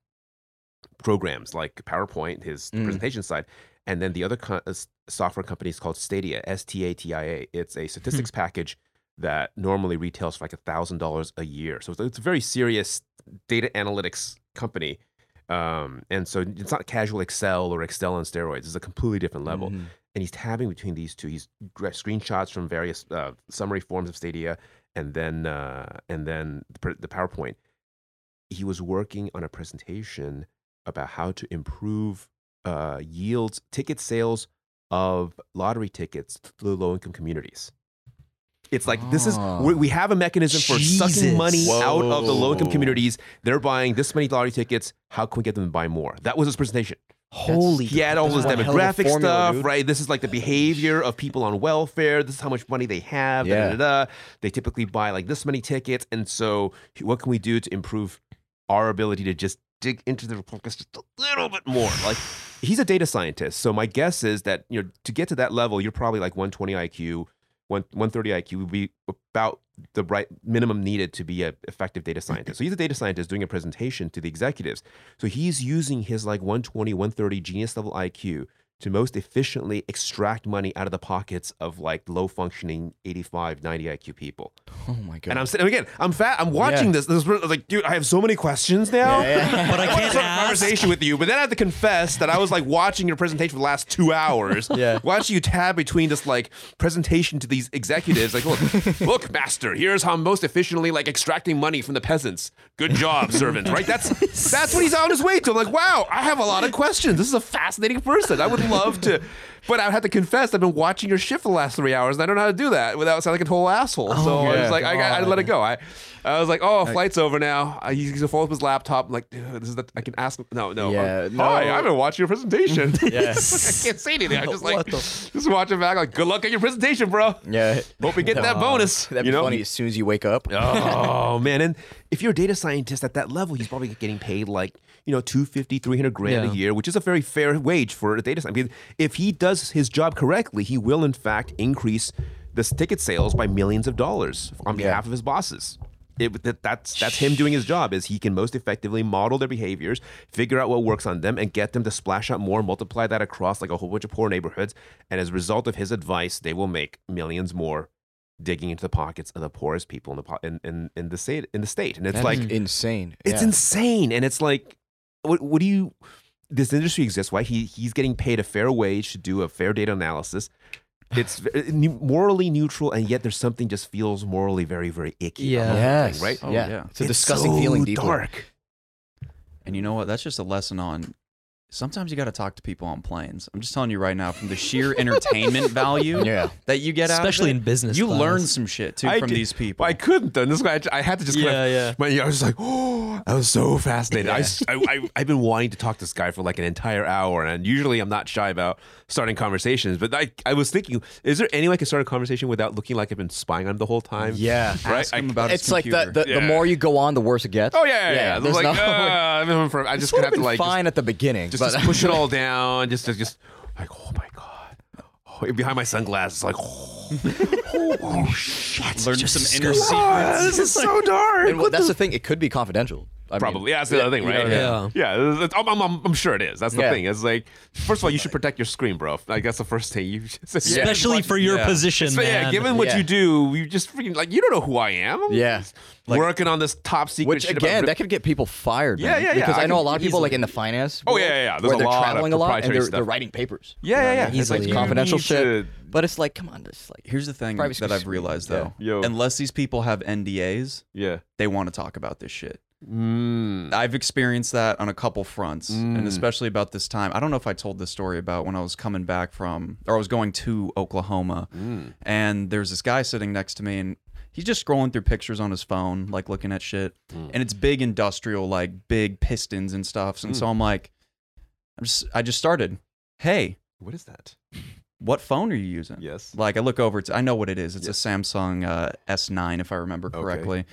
programs like PowerPoint, his Mm. presentation side, and then the other co- uh, software company is called Stadia, S T A T I A. It's a statistics package that normally retails for like a thousand dollars a year. So it's a very serious data analytics company. Um, and so it's not casual Excel or Excel on steroids. It's a completely different level Mhm. and he's tabbing between these two. He's screenshots from various uh, summary forms of Stata, and then uh, and then the, the PowerPoint. He was working on a presentation about how to improve uh, yields, ticket sales of lottery tickets to the low income communities. It's like this is Ah. we have a mechanism for sucking money out of the low income communities. They're buying this many lottery tickets. How can we get them to buy more? That was his presentation. Holy. He had all this one hell of a demographic formula, stuff, dude. right? This is like the behavior of people on welfare. This is how much money they have. da, da, Yeah. da, da. They typically buy like this many tickets. And so, what can we do to improve our ability to just dig into the focus just a little bit more? Like, he's a data scientist. So, my guess is that, you know, to get to that level, you're probably like 120 IQ, one, 130 IQ would be about the right minimum needed to be an effective data mm-hmm. scientist. So he's a data scientist doing a presentation to the executives. So he's using his like 120, 130 genius level IQ to most efficiently extract money out of the pockets of like low functioning 85, 90 IQ people. Oh my god. And I'm sitting again, I'm fat, I'm watching Yeah. this. This is like, dude, I have so many questions now. Yeah, yeah. But I can't have a conversation with you, but then I have to confess that I was like watching your presentation for the last two hours. Yeah. Watching you tab between this like presentation to these executives, like, look, look, master, here's how I'm most efficiently like extracting money from the peasants. Good job, servant. Right? That's that's what he's on his way to. I'm like, wow, I have a lot of questions. This is a fascinating person. I would love to, but I have to confess, I've been watching your shit for the last three hours, and I don't know how to do that without sounding like a total asshole. so I yeah. was like, I, got, I let it go. I, I was like, oh, flight's over now. I, he's gonna fold up his laptop. I'm like, dude, this is the, I can ask him. No, no. Yeah, um, no. Hi, I've been watching your presentation. Yeah. I can't say anything. I just like, the- just watching back. Like, good luck at your presentation, bro. yeah. Hope you get that bonus. That'd you be know? funny as soon as you wake up. Oh man, and if you're a data scientist at that level, he's probably getting paid like you know 250 300 grand a year, which is a very fair wage for a data scientist. I mean, if he does his job correctly, he will in fact increase the ticket sales by millions of dollars on Yeah. behalf of his bosses. It, that, that's that's him doing his job. Is he can most effectively model their behaviors, figure out what works on them, and get them to splash out more, multiply that across like a whole bunch of poor neighborhoods. And as a result of his advice, they will make millions more digging into the pockets of the poorest people in the po- in, in, in the state in the state. And it's That's like insane. it's Yeah. insane. And it's like what what do you this industry exists, why he he's getting paid a fair wage to do a fair data analysis. It's morally neutral, and yet there's something just feels morally very, very icky. Yeah. Yes. thing, right? Oh, yeah. yeah. It's a It's disgusting so feeling deeply. dark. And you know what? That's just a lesson on. Sometimes you got to talk to people on planes. I'm just telling you right now, from the sheer entertainment value Yeah. that you get out, Especially of in business you class. learn some shit too I from did- these people. I couldn't though. This guy, I had to just kind Yeah, of, yeah. But yeah, I was just like, oh, I was so fascinated. I, I, I've been wanting to talk to this guy for like an entire hour, and usually I'm not shy about starting conversations. But I, I was thinking, is there any way I can start a conversation without looking like I've been spying on him the whole time? Yeah. right. Ask him I- about his It's like the, computer. the, the more you go on, the worse it gets. Oh yeah, yeah, yeah. there's like, no- uh, I've been for, I just gonna have have to like fine just, at the beginning. just, but just push it all down, just to just like, oh my god. Oh, behind my sunglasses, like, oh, oh, oh shit. Learn some inner secrets. this is so dark. and what, that's the thing. It could be confidential. I mean, Probably, yeah, that's the other thing, you right? know, yeah. yeah. it's- I'm, I'm, I'm, I'm sure it is. That's the Yeah. thing. It's like, first of all, you should protect your screen, bro. Like that's the first thing you. Should, yeah. Especially for your Yeah. position, So, yeah, man. given what Yeah. you do, you just freaking like you don't know who I am. I'm Yeah. just working on this top secret Which shit again, about that could get people fired. Yeah, man. yeah, yeah. Because I, I know a lot of people like in the finance. Oh, yeah, yeah, yeah. There's where a they're lot of traveling a lot and they're, they're writing papers. Yeah, yeah, yeah. Easily, It's like confidential shit. to- But it's like, come on, just like Here's the thing that I've screen. realized Yeah. though. Yo. Unless these people have NDAs, Yeah. they want to talk about this shit. Mm. I've experienced that on a couple fronts, Mm. and especially about this time. I don't know if I told this story about when I was coming back from, or I was going to Oklahoma, Mm. and there's this guy sitting next to me, and he's just scrolling through pictures on his phone, like looking at shit, Mm. and it's big industrial, like big pistons and stuff. And Mm. so I'm like, I'm just, I just started. Hey, What is that? what phone are you using? Yes. Like I look over, it's, I know what it is. It's Yeah. a Samsung uh, S9, if I remember Okay.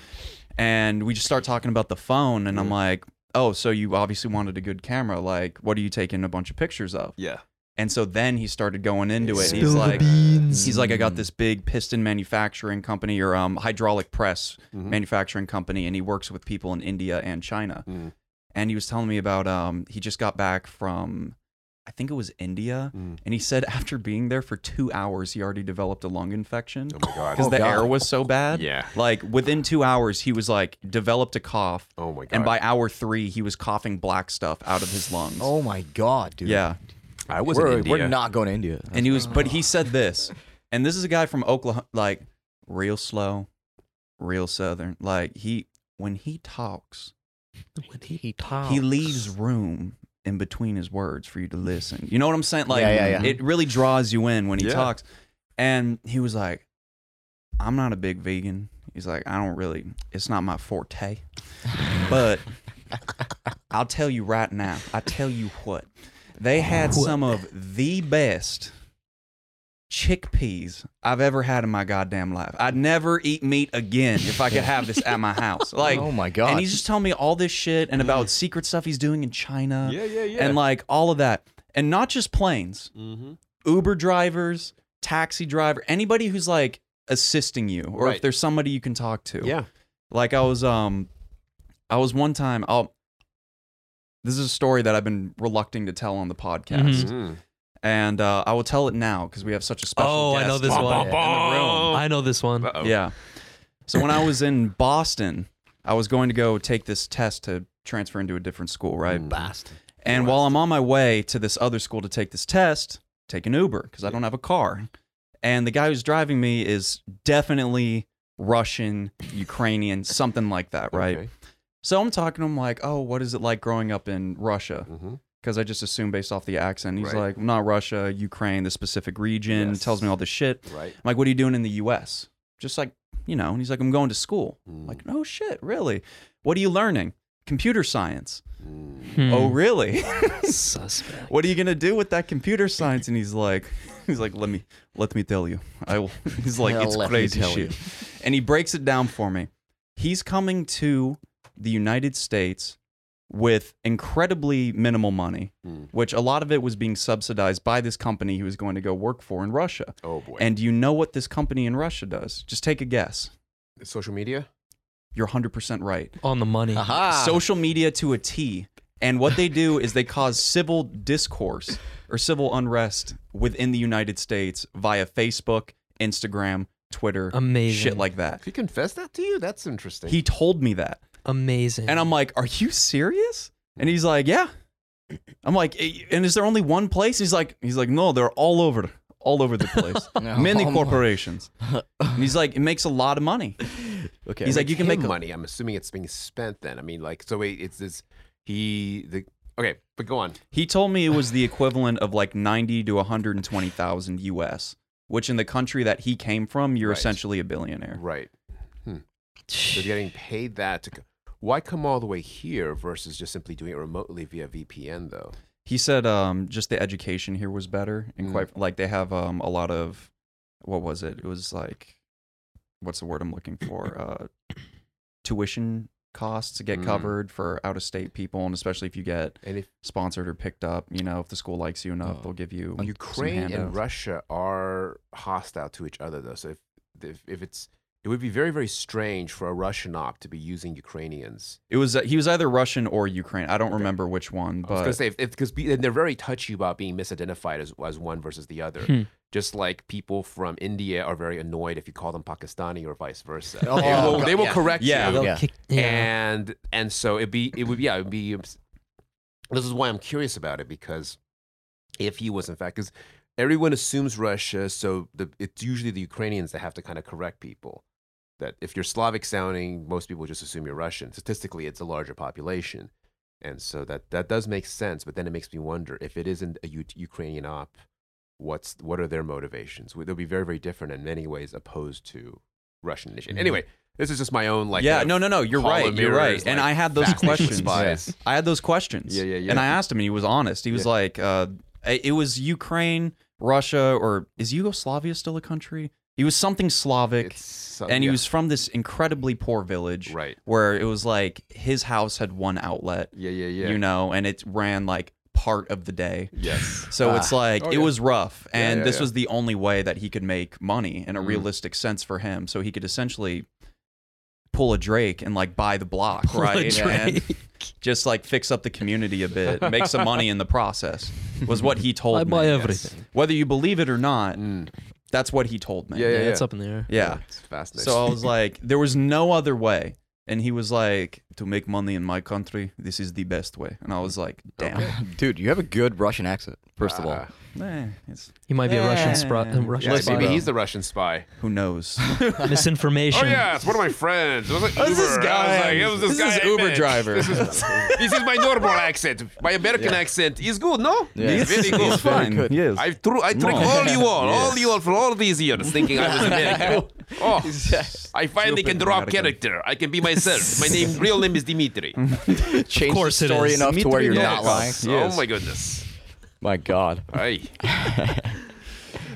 Correctly. And we just start talking about the phone, and I'm like, oh, so you obviously wanted a good camera. Like, what are you taking a bunch of pictures of? Yeah. And so then he started going into it. Spill He's the like, beans. he's like, I got this big piston manufacturing company or um, hydraulic press Mhm. manufacturing company, and he works with people in India and China. Mm. and he was telling me about um he just got back from I think it was India, Mm. and he said after being there for two hours, he already developed a lung infection Oh my god. because Oh, the God. air was so bad. Yeah. Like within two hours, he was like developed a cough, Oh my god. and by hour three, he was coughing black stuff out of his lungs. Oh my god, dude. yeah, I was we're, in India. we're not going to India. and he was, but he said this, and this is a guy from Oklahoma, like real slow, real southern. Like he, when he talks, When he talks, he leaves room in between his words for you to listen. You know what I'm saying? Like, Yeah, yeah, yeah. it really draws you in when he Yeah. talks. And he was like, I'm not a big vegan. He's like, I don't really, it's not my forte. But I'll tell you right now, I tell you what, they had What? some of the best chickpeas I've ever had in my goddamn life. I'd never eat meat again if I could have this at my house. Like, oh my god. and he's just telling me all this shit and about secret stuff he's doing in China Yeah, yeah, yeah. and like all of that. And not just planes, mm-hmm. Uber drivers, taxi driver, anybody who's like assisting you or Right. if there's somebody you can talk to. Yeah. Like I was um I was one time I'll this is a story that I've been reluctant to tell on the podcast. Mhm. And uh, I will tell it now because we have such a special Oh, I know this in one. the room. I know this one. Uh-oh. Yeah. So when I was in Boston, I was going to go take this test to transfer into a different school, right? Bast. And while I'm on my way to this other school to take this test, take an Uber because I don't have a car. And the guy who's driving me is definitely Russian, Ukrainian, something like that, right? Okay. So I'm talking to him like, "Oh, what is it like growing up in Russia?" Mm-hmm. Because I just assume based off the accent. He's Right. like, "Not Russia, Ukraine, the specific region." Yes. Tells me all this shit. Right. I'm like, "What are you doing in the U.S.?" Just like, you know. And he's like, "I'm going to school." I'm Mm. like, "No shit, really? What are you learning?" Computer science. Mm. Hmm. Oh, really? Suspect. what are you gonna do with that computer science? And he's like, he's like, let me let me tell you. I will. He's like, Yeah, it's crazy shit. you. And he breaks it down for me. He's coming to the United States with incredibly minimal money, Mm. which a lot of it was being subsidized by this company he was going to go work for in Russia. Oh boy. And you know what this company in Russia does? Just take a guess. social media. You're 100% right. On the money. Aha. social media to a T. And what they do is they cause civil discourse or civil unrest within the United States via Facebook, Instagram, Twitter, Amazing. shit like that. He confessed that to you? That's interesting. He told me that. Amazing. And I'm like, Are you serious? And he's like, Yeah. I'm like, "Eh, and is there only one place? He's like, he's like, no, they're all over, all over the place. Many Oh corporations. And he's like, it makes a lot of money. Okay. He's like, you can make money. I'm assuming it's being spent then. I mean, like, so wait, it's this. He the okay, but go on. He told me it was the equivalent of like 90 to 120,000 US, which in the country that he came from, you're Right. essentially a billionaire. Right. So they're getting paid that to. Why come all the way here versus just simply doing it remotely via VPN though? He said um, just the education here was better and Mm. quite like they have um, a lot of what was it? It was like what's the word I'm looking for? Uh, tuition costs get Mm. covered for out of state people and especially if you get And if sponsored or picked up, you know, if the school likes you enough, Oh. they'll give you Ukraine and. Russia are hostile to each other though, so if if, if it's it would be very very strange for a Russian op to be using Ukrainians. It was uh, he was either Russian or Ukraine. I don't Okay. remember which one, but gonna if because they're very touchy about being misidentified as as one versus the other. Hmm. Just like people from India are very annoyed if you call them Pakistani or vice versa. Oh, they will, they will yeah. correct Yeah. you. Yeah. kick- yeah. and and so it'd be it would yeah it'd be this is why i'm curious about it because if he was in fact because everyone assumes russia so the, it's usually the ukrainians that have to kind of correct people that if you're slavic sounding most people just assume you're russian statistically it's a larger population and so that that does make sense but then it makes me wonder if it isn't a U- ukrainian op what's what are their motivations they'll be very very different in many ways opposed to russian initiative Mhm. anyway this is just my own like yeah, no, no, no. You're right. of You're Mirrors, right. And I had those questions. spies. I had those questions. Yeah, yeah, yeah. And I asked him, and he was honest. He was Yeah. like, uh, "It was Ukraine, Russia, or is Yugoslavia still a country?" He was something Slavic, so- and he yeah, was from this incredibly poor village right. where it was like his house had one outlet, Yeah, yeah, yeah. you know, and it ran like part of the day. yes. So it's Ah. like Oh, it yeah. was rough, and yeah, this yeah. was the only way that he could make money in a Mm. realistic sense for him. So he could essentially pull a Drake and like buy the block, Pull a right? And, just like fix up the community a bit, make some money in the process. Was what he told I me. buy yes. everything. Whether you believe it or not, Mm. That's what he told me. Yeah, Yeah, yeah, it's up in the air. Yeah. It's fascinating. So I was like, there was no other way. And he was like, to make money in my country, this is the best way. And I was like, damn. Dude, you have a good Russian accent. First of all, Ah. Eh, it's, He might be a Russian, spri- Yeah. Russian yeah, spy. maybe he's the Russian spy. who knows? Misinformation. Oh yeah, it's one of my friends. It was like Uber. Who's this I guy? was like, it was this, This guy is I Uber met. driver. This is, this is my normal accent. My American accent is good, no? Yeah. It's very good. He's fine. good. Yes. I threw, I tricked No. all you all, all you all for all these years, thinking I was American. Oh, I finally can drop American. character. I can be myself. My name, real name is Dimitri. change course the it story is. enough to where you're Dimitri not lying. Yes. Oh my goodness. My God. Ay.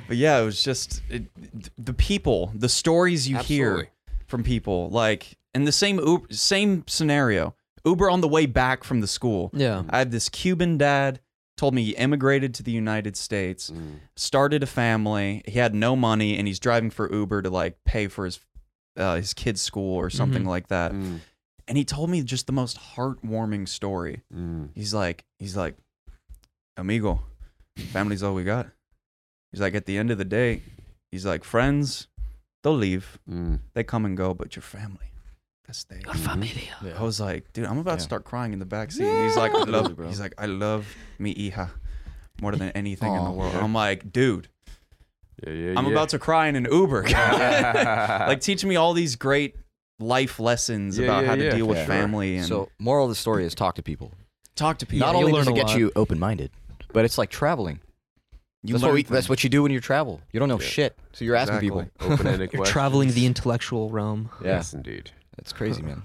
But yeah, it was just it, the people, the stories you Absolutely. hear from people. Like in the same Uber, same scenario, Uber on the way back from the school. Yeah. I had this Cuban dad told me he immigrated to the United States, Mm. started a family. He had no money, and he's driving for Uber to like pay for his uh, his kid's school or something Mhm. like that. Mm. And he told me just the most heartwarming story. Mm. He's like, he's like, amigo, family's all we got. He's like, at the end of the day, he's like, friends, they'll leave, Mm. they come and go, but your family, that stays. Your familia. I was like, dude, I'm about to start crying in the back seat. He's like, I Literally, love, bro. he's like, I love me hija more than anything in the world. Yeah. I'm like, dude, Yeah, yeah, I'm yeah. about to cry in an Uber. like, teach me all these great life lessons Yeah, about yeah, how to yeah, deal with for family and So, moral of the story is talk to people. talk to people. Not only learn does it get lot. you open-minded, but it's like traveling. You that's what we, that's what you do when you travel. You don't know Yeah. shit, so you're asking Exactly. people. Open-ended You're questions. traveling the intellectual realm. Yeah, Yes, indeed. that's crazy, man.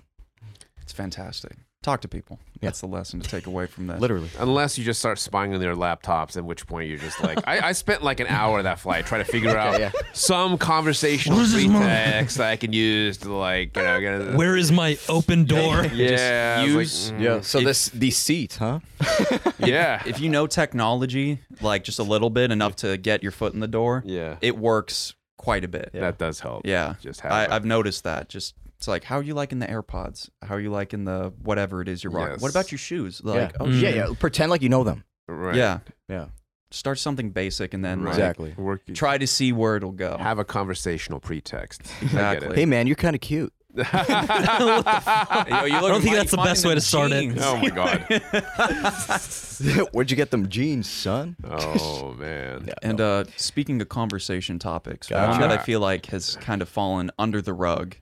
It's fantastic. Talk to people. Yeah. That's the lesson to take away from that. Literally. Unless you just start spying on their laptops, at which point you're just like, I, I spent like an hour of that flight trying to figure out yeah. some conversational What is pretext that I can use to like, you know, get Where is my open door? yeah, I was like, use- mm, Yeah. So If- this these seats, huh? yeah, If you know technology, like just a little bit, enough to get your foot in the door, yeah, it works quite a bit. that does help. Yeah. just have I. I've noticed that. Just it's like, how are you liking the AirPods? How are you liking the whatever it is you're rocking? What about your shoes? Like, yeah. oh Mm. yeah, yeah. Pretend like you know them. right. Yeah. Yeah. Start something basic and then Right. like, Exactly. Work, try to see where it'll go. have a conversational pretext. Exactly. Hey, man, you're kind of cute. I. Yo, I don't think that's the best way to start it. oh my god. Where'd you get them jeans, son? Oh man. Yeah. And uh, speaking of conversation topics, Gotcha. one that I feel like has kind of fallen under the rug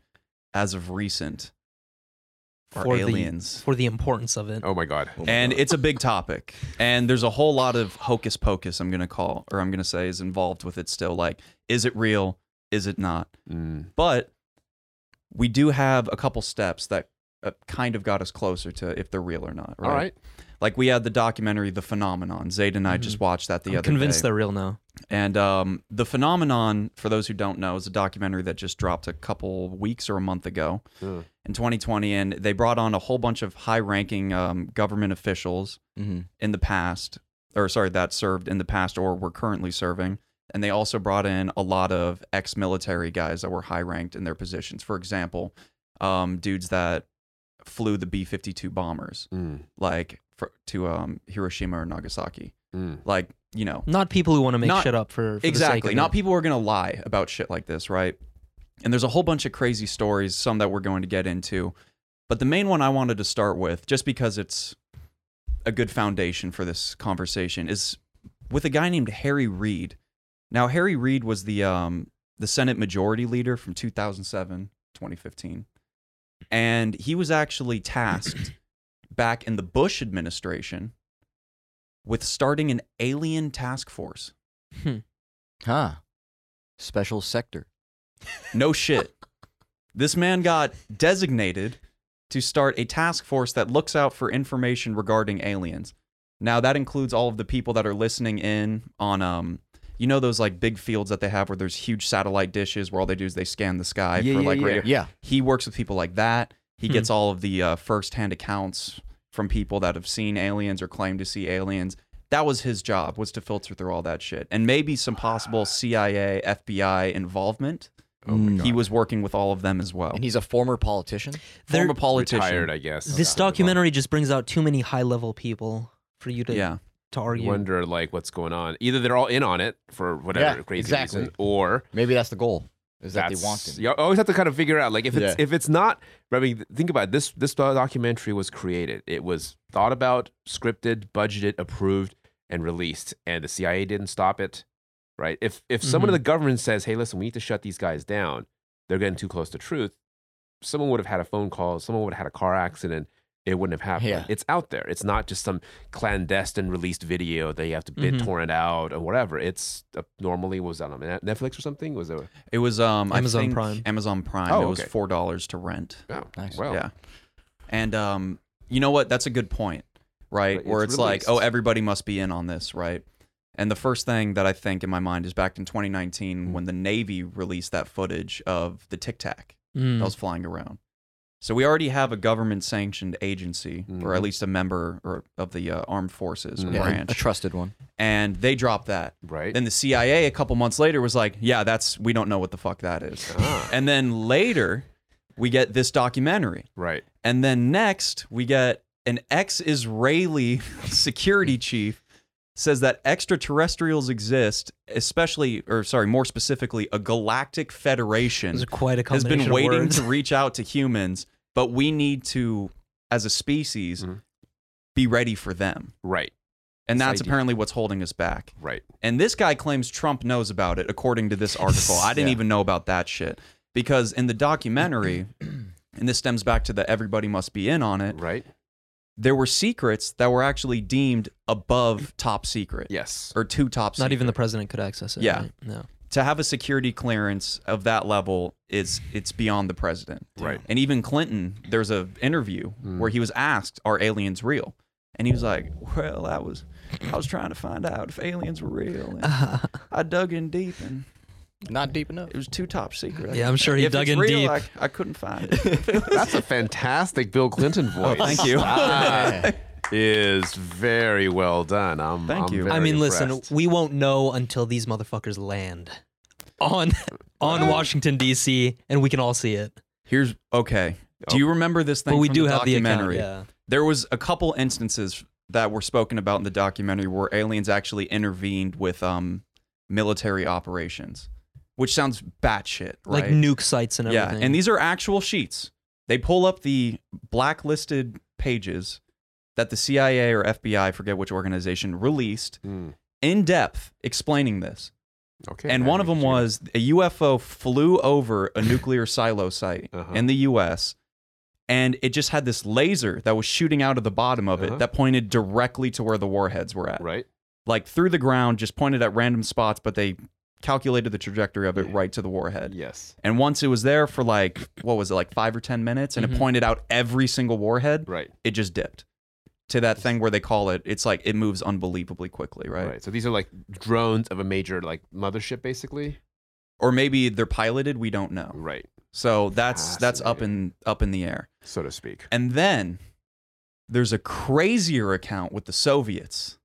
as of recent are For the- aliens. For the importance of it. Oh my god. Oh my and God. it's a big topic and there's a whole lot of hocus pocus i'm gonna call or i'm gonna say is involved with it still like is it real is it not Mm. but we do have a couple steps that uh, kind of got us closer to if they're real or not right? All right. Like we had the documentary the phenomenon zayd and i just watched that the I'm other convinced day they're real now. and um, the phenomenon for those who don't know is a documentary that just dropped a couple weeks or a month ago Uh, in 2020 and they brought on a whole bunch of high ranking um, government officials Mhm. in the past, or sorry, that served in the past or were currently serving. And they also brought in a lot of ex military guys that were high ranked in their positions. For example, um, dudes that flew the B 52 bombers, mm, like to um, Hiroshima or Nagasaki. mm. Like, you know, Not people who want to make Not- shit up for, for the sake exactly. of Not it. people who are going to lie about shit like this, right? And there's a whole bunch of crazy stories, some that we're going to get into. But the main one I wanted to start with, just because it's a good foundation for this conversation, is with a guy named Harry Reid. Now, Harry Reid was the um, the Senate Majority Leader from 2007 2015, and he was actually tasked back in the Bush administration with starting an alien task force. Huh. Special sector. No shit. This man got designated to start a task force that looks out for information regarding aliens. Now that includes all of the people that are listening in on um you know those like big fields that they have where there's huge satellite dishes where all they do is they scan the sky Yeah, for yeah, like yeah. radio. Yeah. He works with people like that. He Hmm. gets all of the uh, first-hand accounts from people that have seen aliens or claim to see aliens. That was his job was to filter through all that shit and maybe some possible CIA, FBI involvement Oh my Mm. God. He was working with all of them as well. And he's a former politician. There- Former politician. retired, I guess. this documentary just brings out too many high level people for you to Yeah. to argue. wonder like what's going on. Either they're all in on it for whatever Yeah, crazy exactly. reason, or Maybe that's the goal. Is that they that's- want him. You always have to kind of figure out like if it's Yeah. if it's not. I mean, think about it. this. This documentary was created. It was thought about, scripted, budgeted, approved, and released, and the CIA didn't stop it. Right? If if someone in Mhm. the government says, "Hey, listen, we need to shut these guys down," they're getting too close to truth. Someone would have had a phone call. Someone would have had a car accident. It wouldn't have happened. Yeah. It's out there. It's not just some clandestine released video that you have to bid Mhm. torrent out or whatever. It's uh, normally was that on Netflix or something? Was it? It was um Amazon Prime. Amazon Prime. Oh, okay. it was four dollars to rent. Oh, Nice. Well, Yeah. And um you know what? That's a good point, right? But Where it's it's like, oh, everybody must be in on this, right? And the first thing that I think in my mind is back in 2019 Mm. when the Navy released that footage of the Tic Tac Mm. that was flying around. So we already have a government sanctioned agency, or at Mhm. least a member or of the uh, armed forces Mhm. Yeah, branch, a trusted one. and they dropped that. right. Then the CIA a couple months later was like, "Yeah, that's we don't know what the fuck that is." Ah, And then later, we get this documentary. right. And then next, we get an ex-Israeli security chief says that extraterrestrials exist, especially or sorry, more specifically, a galactic federation quite a has been waiting to reach out to humans, but we need to as a species Mhm. be ready for them. Right. And This that's idea. apparently what's holding us back. Right. And this guy claims Trump knows about it, according to this article. I didn't Yeah. even know about that shit. Because in the documentary, and this stems back to the everybody must be in on it, Right. There were secrets that were actually deemed above top secret Yes. or two top secret. Not even the president could access it. Yeah. right? No. to have a security clearance of that level is it's beyond the president. Right. And even Clinton, there's a interview Mm. where he was asked, "Are aliens real?" And he was like, "Well, I was, I was trying to find out if aliens were real. And I dug in deep, and Not deep enough. it was too top secret. Yeah, I'm sure he if dug it's in real, deep. I, I couldn't find it. That's a fantastic Bill Clinton voice. Oh, thank you. That is very well done. I'm, Thank I'm you. very I mean, listen, we won't know until these motherfuckers land on on Washington D.C. and we can all see it. Here's okay. Do you remember this thing? But we from do the have the account. documentary? Yeah. There was a couple instances that were spoken about in the documentary where aliens actually intervened with um military operations, which sounds batshit, right? Like nuke sites and everything. yeah, everything. and these are actual sheets. They pull up the blacklisted pages that the CIA or FBI, I forget which organization, released Mm, in depth explaining this. okay. and one of them was a UFO flew over a nuclear silo site Uh-huh. in the US and it just had this laser that was shooting out of the bottom of Uh-huh. it that pointed directly to where the warheads were at. right. Like through the ground, just pointed at random spots, but they calculated the trajectory of it Yeah. right to the warhead. Yes. And once it was there for like, what was it, like five or 10 minutes, and Mhm. it pointed out every single warhead, Right. it just dipped to that thing where they call it, it's like it moves unbelievably quickly, right? right. So these are like drones of a major like mothership, basically. Or maybe they're piloted, we don't know. Right. So that's that's up in up in the air. So to speak. And then there's a crazier account with the Soviets.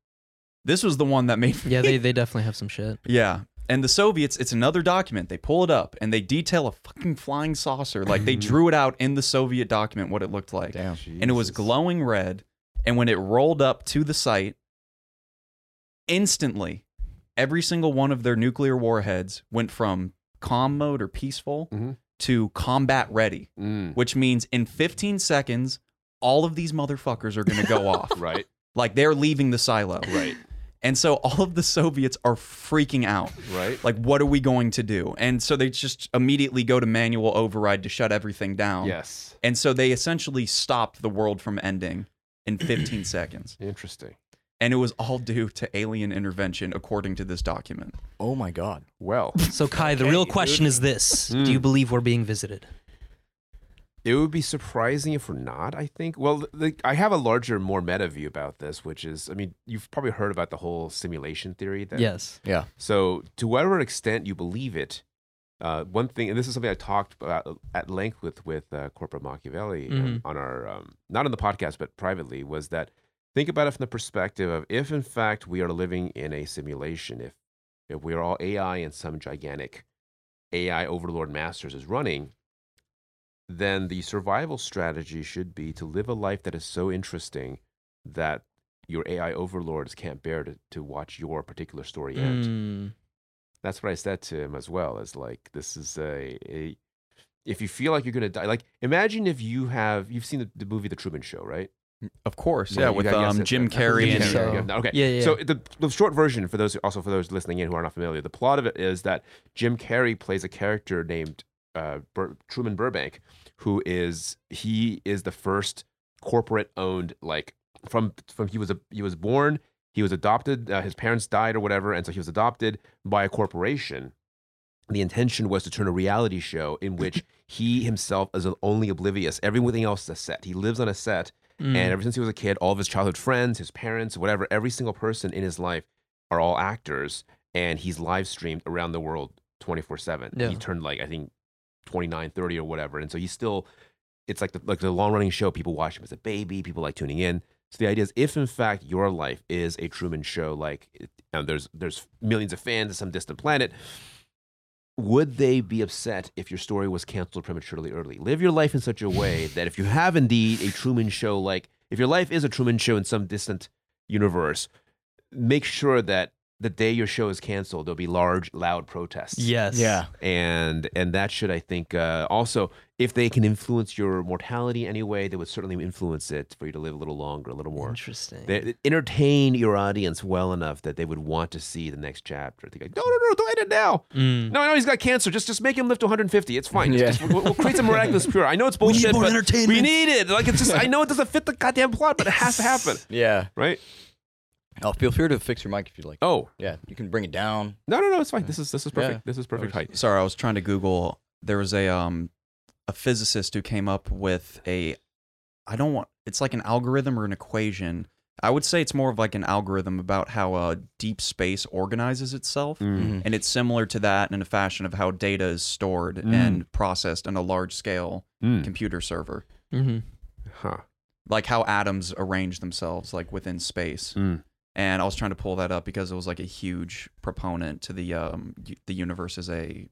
This was the one that made yeah, they they definitely have some shit. Yeah. And the Soviets, it's another document. They pull it up and they detail a fucking flying saucer. Like they drew it out in the Soviet document what it looked like. Damn. And it was glowing red. And when it rolled up to the site, instantly, every single one of their nuclear warheads went from calm mode or peaceful Mhm. to combat ready, Mm, which means in 15 seconds, all of these motherfuckers are going to go off. right. Like they're leaving the silo. Right. And so all of the Soviets are freaking out. Right. Like, what are we going to do? And so they just immediately go to manual override to shut everything down. Yes. And so they essentially stopped the world from ending in 15 seconds. Interesting. And it was all due to alien intervention, according to this document. Oh my god. Well, So Kai, the real question is this: Mm. Do you believe we're being visited? It would be surprising if we're not. I think. Well, the, I have a larger, more meta view about this, which is, I mean, you've probably heard about the whole simulation theory. That, Yes. Yeah. So, to whatever extent you believe it, uh, one thing, and this is something I talked about at length with with uh, Corporate Machiavelli um, Mhm. on our, um, not on the podcast, but privately, was that think about it from the perspective of if, in fact, we are living in a simulation, if if we are all AI and some gigantic AI overlord masters is running, then the survival strategy should be to live a life that is so interesting that your AI overlords can't bear to, to watch your particular story end. Mm. That's what I said to him as well. As like, this is a, a if you feel like you're gonna die, like imagine if you have you've seen the, the movie The Truman Show, right? Of course, Well, yeah, with gotta um, it. Jim Carrey and yeah, yeah. Okay. Yeah, yeah. So the, the short version for those also for those listening in who are not familiar, the plot of it is that Jim Carrey plays a character named uh, Bur- Truman Burbank, who is he is the first corporate owned like from from he was a he was born he was adopted uh, his parents died or whatever and so he was adopted by a corporation the intention was to turn a reality show in which he himself is only oblivious everything else is a set he lives on a set Mm. and ever since he was a kid, all of his childhood friends, his parents, whatever, every single person in his life are all actors. And he's live streamed around the world 24 7. He turned like, I think, 29, 30 or whatever. And so he's still, it's like the, like the long running show. People watch him as a baby, people like tuning in. So the idea is if in fact your life is a Truman show, like and there's there's millions of fans in some distant planet, would they be upset if your story was canceled prematurely early? Live your life in such a way that if you have indeed a Truman show, like if your life is a Truman show in some distant universe, make sure that the day your show is canceled, there'll be large, loud protests. yes. Yeah. And and that should, I think, uh, also, if they can influence your mortality anyway, they would certainly influence it for you to live a little longer, a little more. Interesting. They, they entertain your audience well enough that they would want to see the next chapter. They go, no, no, no, don't end it now. Mm. No, no, he's got cancer. Just, just make him live to 150. It's fine. Yeah. Just- we'll, we'll create some miraculous cure. I know it's bullshit. We need more but entertainment. we need it. Like it's just, I know it doesn't fit the goddamn plot, but it has to happen, Yeah. right? Oh, feel free to fix your mic if you like. Oh, Yeah, you can bring it down. no, no, no, it's fine. This is this is perfect. Yeah. This is perfect height. Sorry, I was trying to Google. There was a um a physicist who came up with a I don't want it's like an algorithm or an equation. I would say it's more of like an algorithm about how uh, deep space organizes itself. Mm. And it's similar to that in a fashion of how data is stored Mm. and processed in a large scale Mm. computer server. hmm Huh. Like how atoms arrange themselves like within space. Mm. And I was trying to pull that up because it was like a huge proponent to the um the universe as a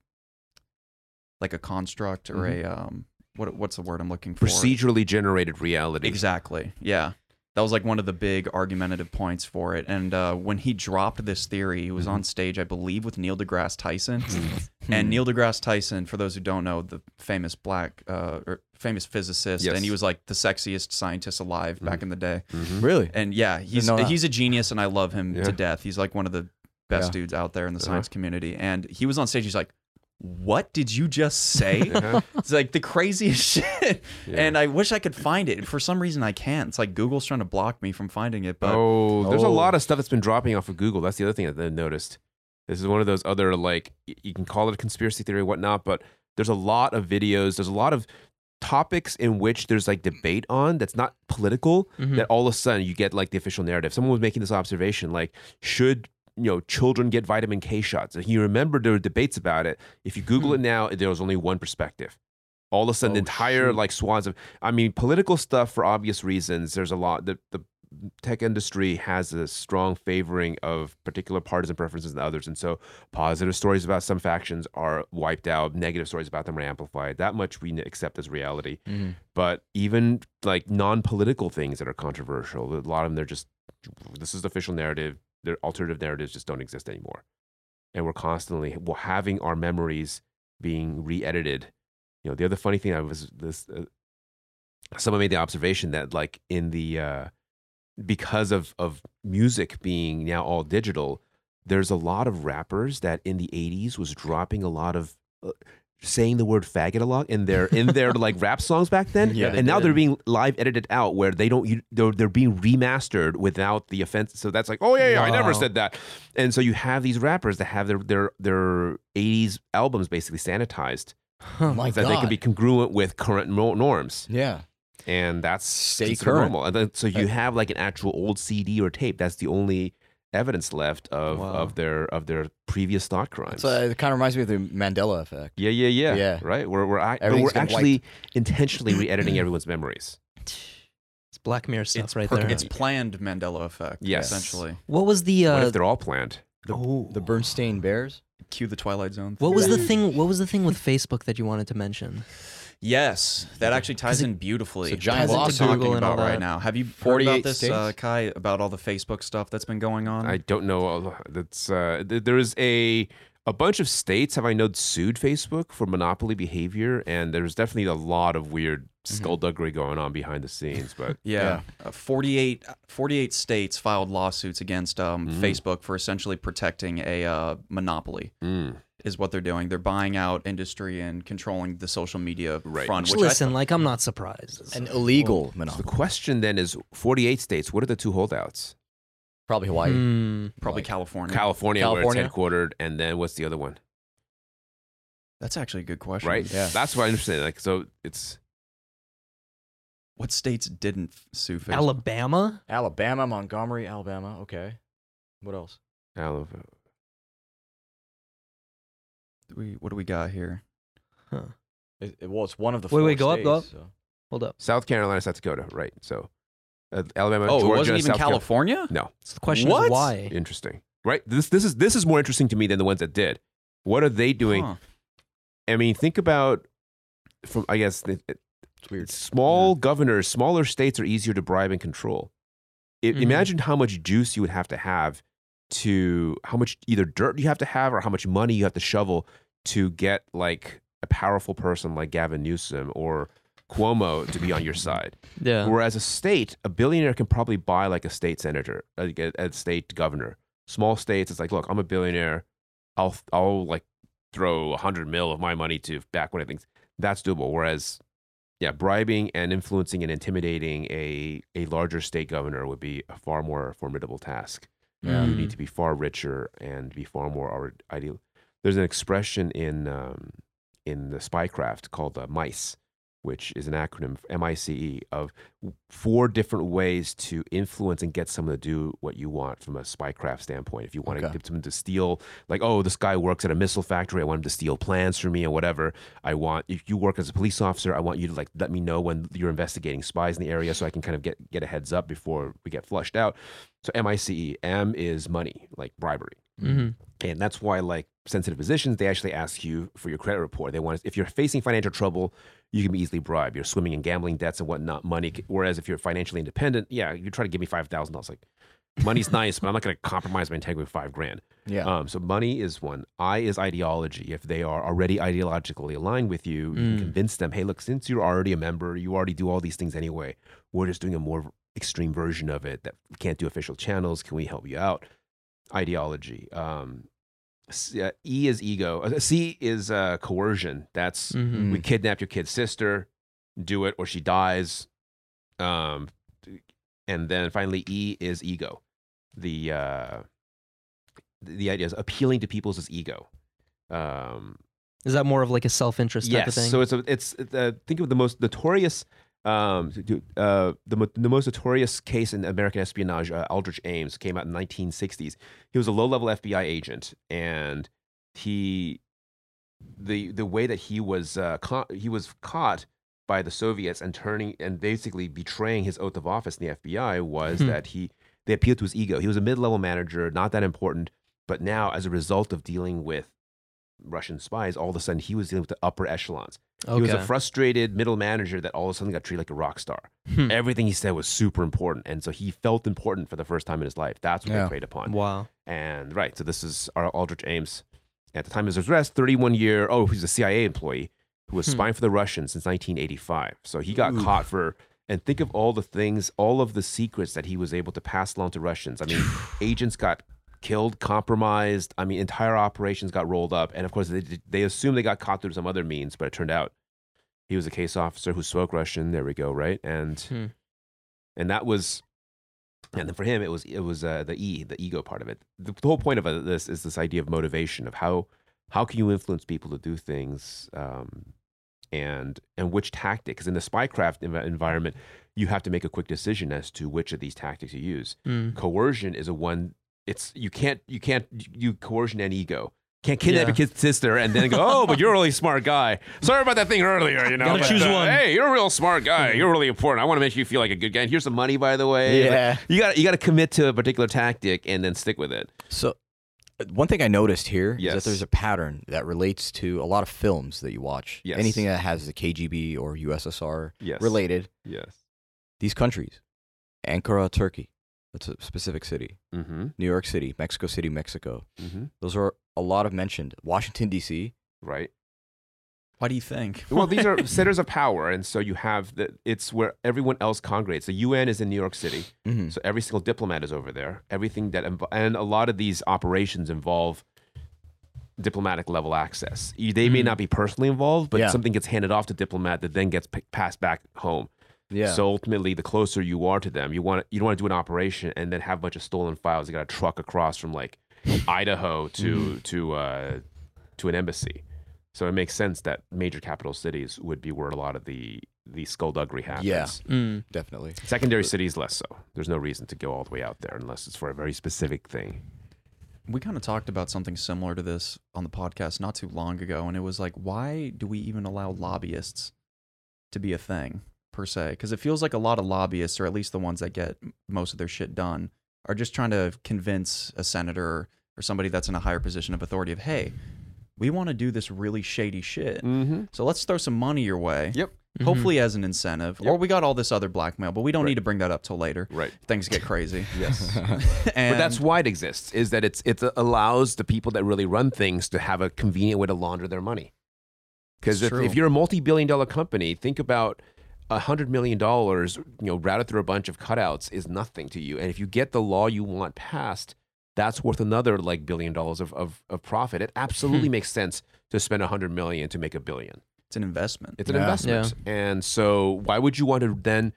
like a construct or a um what what's the word I'm looking for? Procedurally generated reality. Exactly. Yeah. That was like one of the big argumentative points for it. And uh, when he dropped this theory, he was on stage, I believe, with Neil deGrasse Tyson. and Neil deGrasse Tyson, for those who don't know, the famous black, uh, or famous physicist, Yes. and he was like the sexiest scientist alive back in the day. Mhm. Really? And yeah, he's he's a genius, and I love him Yeah. to death. He's like one of the best Yeah. dudes out there in the Uh-huh. science community. And he was on stage. He's like, "What did you just say?" Uh-huh. it's like the craziest shit. Yeah. And I wish I could find it. For some reason, I can't. It's like Google's trying to block me from finding it. But oh, there's a Oh. lot of stuff that's been dropping off of Google. That's the other thing that I noticed. This is one of those other like you can call it a conspiracy theory or whatnot, but there's a lot of videos. There's a lot of topics in which there's like debate on that's not political. Mhm. That all of a sudden you get like the official narrative. Someone was making this observation, like should you know children get vitamin K shots? And you remember there were debates about it. If you Google it now, there was only one perspective. All of a sudden, Oh, entire shoot. like swaths of I mean, political stuff for obvious reasons. There's a lot. The the tech industry has a strong favoring of particular partisan preferences than others, and so positive stories about some factions are wiped out. Negative stories about them are amplified. That much we accept as reality. Mhm. But even like non-political things that are controversial, a lot of them they're just this is the official narrative. Their alternative narratives just don't exist anymore, and we're constantly having our memories being re-edited. You know, the other funny thing I was this. Uh, someone made the observation that like in the uh, because of of music being now all digital, there's a lot of rappers that in the '80s was dropping a lot of. Uh, saying the word faggot a lot in their in their like rap songs back then Yeah, they and now did. they're being live edited out where they don't you, they're, they're being remastered without the offense so that's like oh yeah, yeah i never said that and so you have these rappers that have their their their 80s albums basically sanitized Huh. My so that God. they can be congruent with current norms Yeah. and that's Stay current. normal. And then, so you uh, have like an actual old CD or tape. That's the only evidence left of, Wow. of their of their previous thought crimes. So it kind of reminds me of the Mandela effect. yeah, yeah, yeah, Yeah. Right. We're we're, act- but we're been actually intentionally re-editing everyone's memories. It's Black Mirror stuff it's right per- there. It's planned Mandela effect. Yes. essentially. what was the what uh, if they're all planned? The, Oh. the Bernstein Bears. Cue the Twilight Zone. What was the thing? What was the thing with Facebook that you wanted to mention? Yes, that actually ties it- in beautifully. it's a giant That's what lawsuit. we're talking Google about right now. Have you heard 48 about this, uh, states? Kai? About all the Facebook stuff that's been going on? I don't know. That's uh, th- there is a a bunch of states have I know sued Facebook for monopoly behavior, and there's definitely a lot of weird skullduggery going on behind the scenes. But Yeah. Uh, 48, 48 states filed lawsuits against um, Mhm. Facebook for essentially protecting a uh, monopoly, mm, is what they're doing. They're buying out industry and controlling the social media Right. front. Which, Which I listen, like I'm not surprised. It's- An illegal so the question then is: 48 states. What are the two holdouts? Probably Hawaii. Hmm. probably like California. California, California? where it's headquartered, and then what's the other one? That's actually a good question. Right? Yeah. That's what I'm understand. Like, so it's What states didn't sue Facebook? Alabama. Alabama, Montgomery, Alabama. Okay. What else? Alabama. Do we, what do we got here? It, it- well, it's one of the Wait, four wait, go up, go states, so- Hold up. South Carolina, South Dakota. Right. So uh, Alabama, Oh, Georgia, it wasn't even South Carolina. California? No. So the question What? is why. Interesting. Right. This this is this is more interesting to me than the ones that did. What are they doing? Huh. I mean, think about from I guess the, It's weird. small governors, smaller states are easier to bribe and control. I- Mhm. Imagine how much juice you would have to have to how much either dirt you have to have or how much money you have to shovel to get like a powerful person like Gavin Newsom or Cuomo to be on your side. Yeah. Whereas a state, a billionaire can probably buy like a state senator, like a, a state governor. Small states, it's like, look, I'm a billionaire. I'll I'll like throw a hundred mil of my money to back one of things. That's doable. Whereas, yeah, bribing and influencing and intimidating a a larger state governor would be a far more formidable task. Yeah. You Mm. need to be far richer and be far more ideal. There's an expression in um, in the spycraft called uh, MICE, which is an acronym M I C E of four different ways to influence and get someone to do what you want from a spycraft standpoint. If you want to get someone to steal, like, oh, this guy works at a missile factory, I want him to steal plans for me or whatever. I want if you work as a police officer, I want you to like let me know when you're investigating spies in the area so I can kind of get get a heads up before we get flushed out. So M I C E M is money, like bribery. Hmm And that's why, like sensitive positions, they actually ask you for your credit report. They want, if you're facing financial trouble, you can be easily bribed. You're swimming in gambling debts and whatnot. Money. Whereas if you're financially independent, yeah, you try to give me five thousand dollars. Like, money's nice, but I'm not going to compromise my integrity with five grand. Yeah. Um, so money is one. I is ideology. If they are already ideologically aligned with you, you can Mm. convince them, hey, look, since you're already a member, you already do all these things anyway. We're just doing a more extreme version of it that can't do official channels. Can we help you out? Ideology. Um, uh, e is ego. Uh, C is uh, coercion. That's hmm we kidnap your kid's sister, do it or she dies. Um, and then finally, E is ego. The uh, the idea is appealing to people's is ego. Um, Is that more of like a self-interest type yes. of thing? So it's a, it's uh, think of the most notorious. Um, uh, the the most notorious case in American espionage, uh, Aldrich Ames, came out in the 1960s. He was a low level FBI agent, and he the the way that he was uh, caught, he was caught by the Soviets and turning and basically betraying his oath of office in the FBI was Hmm. that he they appealed to his ego. He was a mid level manager, not that important, but now as a result of dealing with Russian spies, all of a sudden he was dealing with the upper echelons. okay. He was a frustrated middle manager that all of a sudden got treated like a rock star. Hmm. Everything he said was super important, and so he felt important for the first time in his life. That's what Yeah. they preyed upon. wow. And right, so this is our Aldrich Ames. At the time of his arrest, 31 year, oh, he's a CIA employee who was Hmm. spying for the Russians since 1985. So he got Ooh. caught for, and think of all the things, all of the secrets that he was able to pass along to Russians. I mean, agents got killed, compromised. I mean, entire operations got rolled up. And of course, they, they assumed they got caught through some other means, but it turned out he was a case officer who spoke Russian. There we go, right? And Hmm. and that was and then for him it was it was uh, the e the ego part of it the, the whole point of uh, this is this idea of motivation of how how can you influence people to do things um, and and which tactic because in the spycraft env- environment you have to make a quick decision as to which of these tactics you use Hmm. coercion is a one it's you can't you can't you coercion and ego can't kidnap Yeah. your kid's sister and then go oh but you're a really smart guy sorry about that thing earlier you know Gotta but, choose uh, one. hey you're a real smart guy you're really important i want to make you feel like a good guy and here's some money by the way Like, Yeah. you got you got to commit to a particular tactic and then stick with it So One thing I noticed here is Yes. that there's a pattern that relates to a lot of films that you watch. Yes. Anything that has the KGB or USSR Yes. related. Yes. These countries, Ankara, Turkey, that's a specific city. Mm-hmm. New York City, Mexico City, Mexico. Mm-hmm. Those are a lot of mentioned. Washington D.C. Right. Why do you think? Well, these are centers of power, and so you have the. It's where everyone else congregates. The UN is in New York City, Mm-hmm. so every single diplomat is over there. Everything that and a lot of these operations involve diplomatic level access. They may Mhm. not be personally involved, but Yeah. something gets handed off to diplomat that then gets p- passed back home. Yeah. So ultimately, the closer you are to them, you want you don't want to do an operation and then have a bunch of stolen files. You got to truck across from like Idaho to Mm-hmm. to uh, to an embassy. So it makes sense that major capital cities would be where a lot of the the skullduggery happens. Yeah. Mm. Definitely. Secondary cities less so. There's no reason to go all the way out there unless it's for a very specific thing. we kind of talked about something similar to this on the podcast not too long ago, and it was like, why do we even allow lobbyists to be a thing per se? Because it feels like a lot of lobbyists, or at least the ones that get most of their shit done, are just trying to convince a senator or somebody that's in a higher position of authority of, hey, we want to do this really shady shit. Mm-hmm. So let's throw some money your way. Yep. Mhm. Hopefully as an incentive. Or we got all this other blackmail, but we don't Right. need to bring that up till later. Right. Things get crazy. Yes. and but that's why it exists. Is that it's it allows the people that really run things to have a convenient way to launder their money. Because if, if you're a multi-billion-dollar company, think about a hundred million dollars, you know, routed through a bunch of cutouts is nothing to you. And if you get the law you want passed, that's worth another like billion dollars of, of, of profit. It absolutely hmm. makes sense to spend a hundred million to make a billion. it's an investment. It's an Yeah. investment. And so why would you want to then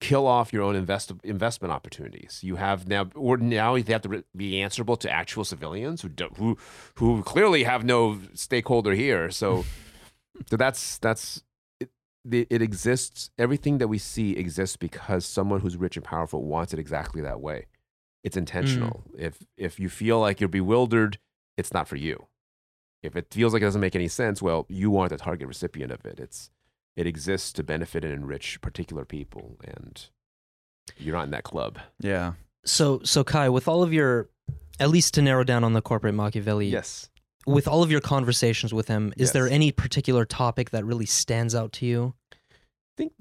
kill off your own invest- investment opportunities? You have now, or now you have to re- be answerable to actual civilians who, do, who, who clearly have no stakeholder here. So, so that's, that's, it, it, it exists. Everything that we see exists because someone who's rich and powerful wants it exactly that way. It's intentional. Mm. If, if you feel like you're bewildered, it's not for you. If it feels like it doesn't make any sense, well, you aren't the target recipient of it. It's it exists to benefit and enrich particular people, and you're not in that club. yeah. So, so Kai, with all of your, at least to narrow down on the corporate Machiavelli, Yes. With all of your conversations with him, is there any particular topic that really stands out to you? I think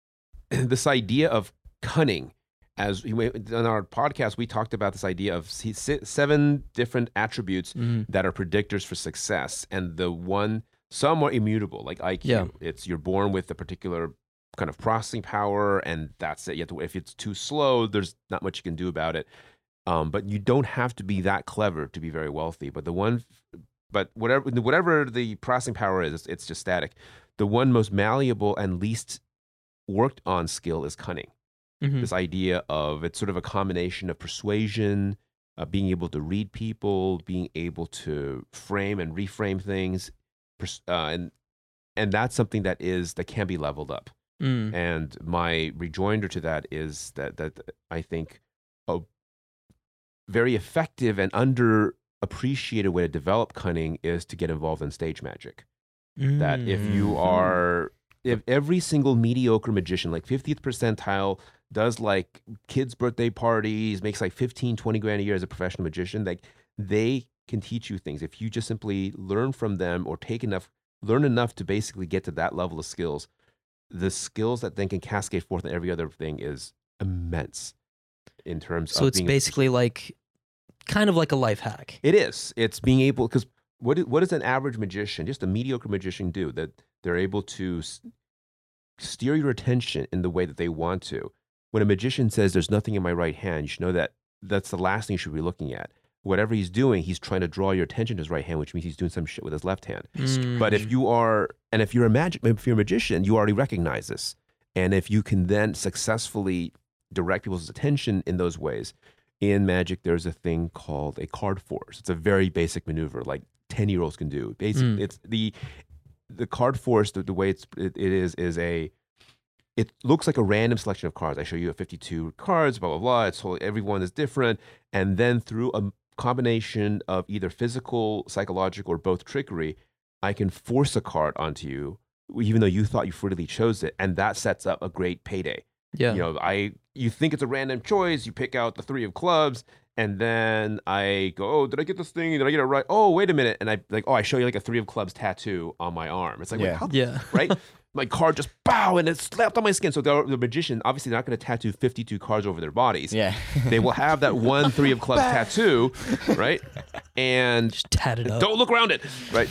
this idea of cunning as we went- on our podcast we talked about this idea of se- se- seven different attributes Mm. that are predictors for success and the one some are immutable like IQ Yeah. it's you're born with a particular kind of processing power and that's it you have to if it's too slow there's not much you can do about it um, but you don't have to be that clever to be very wealthy but the one but whatever whatever the processing power is it's, it's just static the one most malleable and least worked on skill is cunning Mhm. this idea of it's sort of a combination of persuasion, uh, being able to read people, being able to frame and reframe things, pers- uh, and and that's something that is that can be leveled up. Mm. And my rejoinder to that is that that I think a very effective and underappreciated way to develop cunning is to get involved in stage magic. That if you Mhm. are if every single mediocre magician like 50th percentile does like kids birthday parties makes like 15 20 grand a year as a professional magician like they can teach you things. If you just simply learn from them or take enough learn enough to basically get to that level of skills the skills that then can cascade forth in every other thing is immense in terms so of it's being able to- basically like, kind of like a life hack. it is. It's being able because what what does an average magician, just a mediocre magician, do? That they're able to s- steer your attention in the way that they want to. When a magician says, "There's nothing in my right hand," you should know that that's the last thing you should be looking at. Whatever he's doing, he's trying to draw your attention to his right hand, which means he's doing some shit with his left hand. Mm. But if you are, and if you're a magic, if you're a magician, you already recognize this. And if you can then successfully direct people's attention in those ways, in magic, there's a thing called a card force. It's a very basic maneuver, like ten year olds can do. Basically, Mm. it's the the card force. The, the way it's it, it is is a. It looks like a random selection of cards. I show you a 52 cards, blah blah blah. It's whole, everyone is different, and then through a combination of either physical, psychological, or both trickery, I can force a card onto you, even though you thought you freely chose it, and that sets up a great payday. yeah. You know, I you think it's a random choice, you pick out the three of clubs, And then I go, oh, did I get this thing? Did I get it right? Oh, wait a minute. And I like, oh, I show you like a three of clubs tattoo on my arm. It's like, wait, Yeah. how Yeah. right? My card just bow and it slapped on my skin. So the, the magician obviously they're not going to tattoo 52 cards over their bodies. Yeah. They will have that one three of clubs tattoo, right? And Just tat it up. don't look around it, right?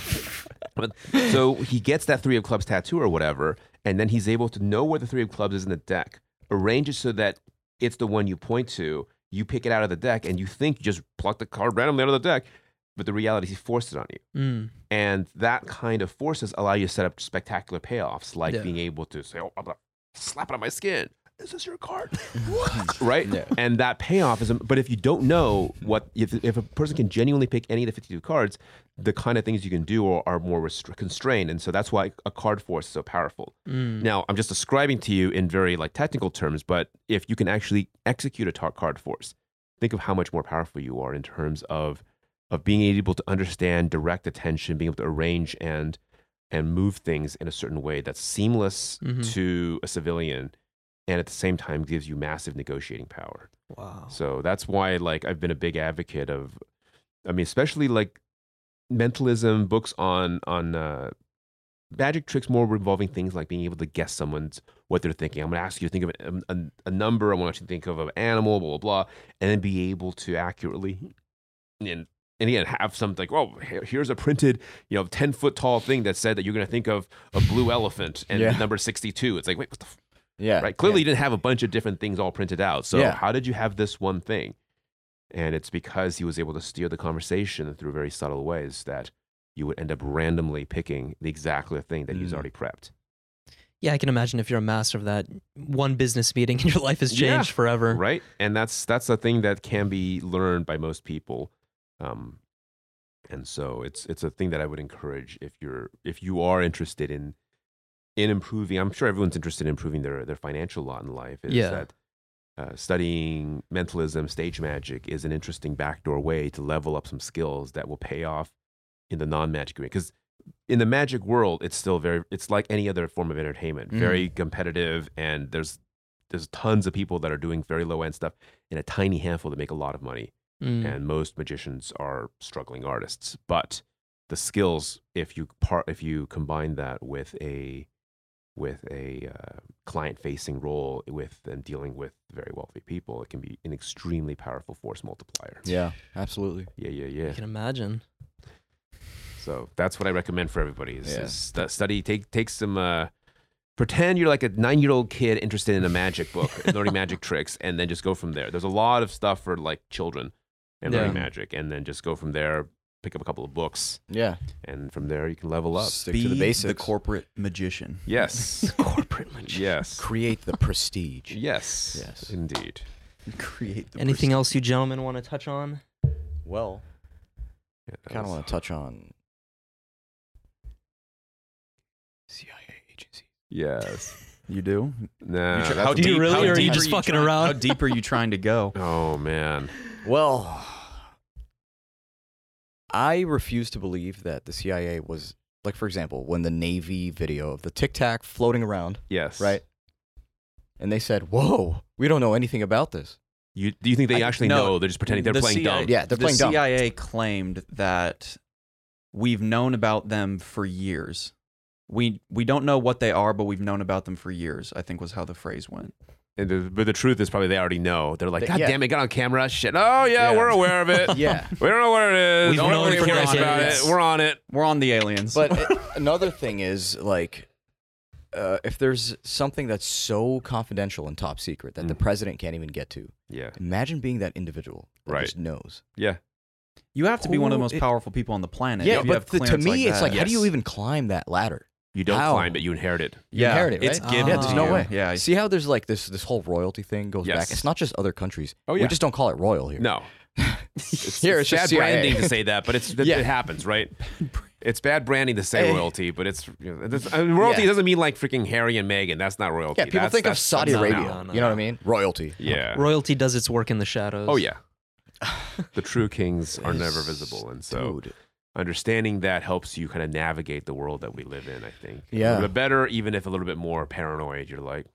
But, so he gets that three of clubs tattoo or whatever, and then he's able to know where the three of clubs is in the deck, arrange it so that it's the one you point to. You pick it out of the deck, and you think you just pluck the card randomly out of the deck, but the reality is he forced it on you. Mm. And that kind of forces allow you to set up spectacular payoffs, like Yeah. being able to say, "Oh, I'm gonna slap it on my skin." Is this your card? what? Right? Yeah. And that payoff is. But if you don't know what, if, if a person can genuinely pick any of the 52 cards, the kind of things you can do are, are more restri- constrained, and so that's why a card force is so powerful. Mm. Now, I'm just describing to you in very like technical terms, but if you can actually execute a tar- card force, think of how much more powerful you are in terms of of being able to understand direct attention, being able to arrange and and move things in a certain way that's seamless Mhm. to a civilian and at the same time gives you massive negotiating power. Wow. So that's why like I've been a big advocate of I mean especially like mentalism books on on uh magic tricks more involving things like being able to guess someone's what they're thinking. I'm going to ask you to think of a, a, a number. I want you to think of an animal, blah, blah, blah, and then be able to accurately and, and again, have something like, oh, here- here's a printed, you know, 10 foot tall thing that said that you're going to think of a blue elephant and Yeah. number 62. It's like, wait, what the f-? Yeah. right? Clearly, you didn't have a bunch of different things all printed out. So Yeah. how did you have this one thing? And it's because he was able to steer the conversation through very subtle ways that you would end up randomly picking the exactly thing that he's Mm. already prepped. Yeah, I can imagine if you're a master of that, one business meeting and your life has Yeah. changed forever. right and that's that's a thing that can be learned by most people um and so it's it's a thing that i would encourage if you're if you are interested in in improving i'm sure everyone's interested in improving their their financial lot in life is Yeah. that uh, studying mentalism stage magic is an interesting backdoor way to level up some skills that will pay off in the non-magic world. because in the magic world it's still very it's like any other form of entertainment very competitive and there's there's tons of people that are doing very low end stuff and a tiny handful that make a lot of money Mm. and most magicians are struggling artists but the skills if you part if you combine that with a with a uh, client facing role with and dealing with very wealthy people it can be an extremely powerful force multiplier Yeah. Absolutely. yeah yeah yeah. I can imagine. so that's what i recommend for everybody is, Yeah. is stu- study take take some uh pretend you're like a nine year old kid interested in a magic book learning magic tricks and then just go from there there's a lot of stuff for like children and learning magic and then just go from there pick up a couple of books Yeah. and from there you can level up Stick Be to the basics. the corporate magician. yes Corporate magician. yes Create the prestige. yes Yes. indeed Create the Anything prestige. else you gentlemen want to touch on? Well, yeah, I kind of want to touch on CIA agency. yes You do? nah, You try- how Do you deep- really, how or are you just fucking trying- around? How deep are you trying to go? oh man Well, I refuse to believe that the CIA was like, for example, when the Navy video of the Tic Tac floating around, yes right? And they said, "Whoa, we don't know anything about this." you do you think they I- actually no, know they're just pretending they're The playing CIA dumb Yeah, they're the playing dumb. CIA claimed that we've known about them for years. We we don't know what they are, but we've known about them for years. I think was how the phrase went. And the, but the truth is probably they already know. They're like, God yeah. damn it, got on camera. Shit. Oh yeah, Yeah. we're aware of it. Yeah, We don't know what it is. We've Don't known worry for about decades. it. We're on it. We're on the aliens. but it- another thing is like, uh, if there's something that's so confidential and top secret that the Mm. president can't even get to, Yeah. imagine being that individual that Right. just knows. Yeah. you have to be one of the most it- powerful people on the planet. Yeah, if you but have the- to clearance me, it's that. like, how do you even climb that ladder? You don't How? climb it, you inherit it. You yeah, inherit it, it's right? given Yeah, to there's no you. way. Yeah, See how there's like this this whole royalty thing goes Yes. back. It's not just other countries. Oh yeah. We just don't call it royal here. no. here it's bad just CIA. branding to say that, but it's it, Yeah. it happens, right? It's bad branding to say royalty, but it's you know, it's- I mean, royalty Yeah. doesn't mean like freaking Harry and Meghan. That's not royalty. Yeah, people That's- think of that's- Saudi that's- Arabia. no, no, you know what I mean? Royalty. Yeah. Royalty does its work in the shadows. Oh yeah. The true kings are never visible, and so Dude. Understanding that helps you kind of navigate the world that we live in. I think. A Yeah. little bit better, even if a little bit more paranoid. You're like,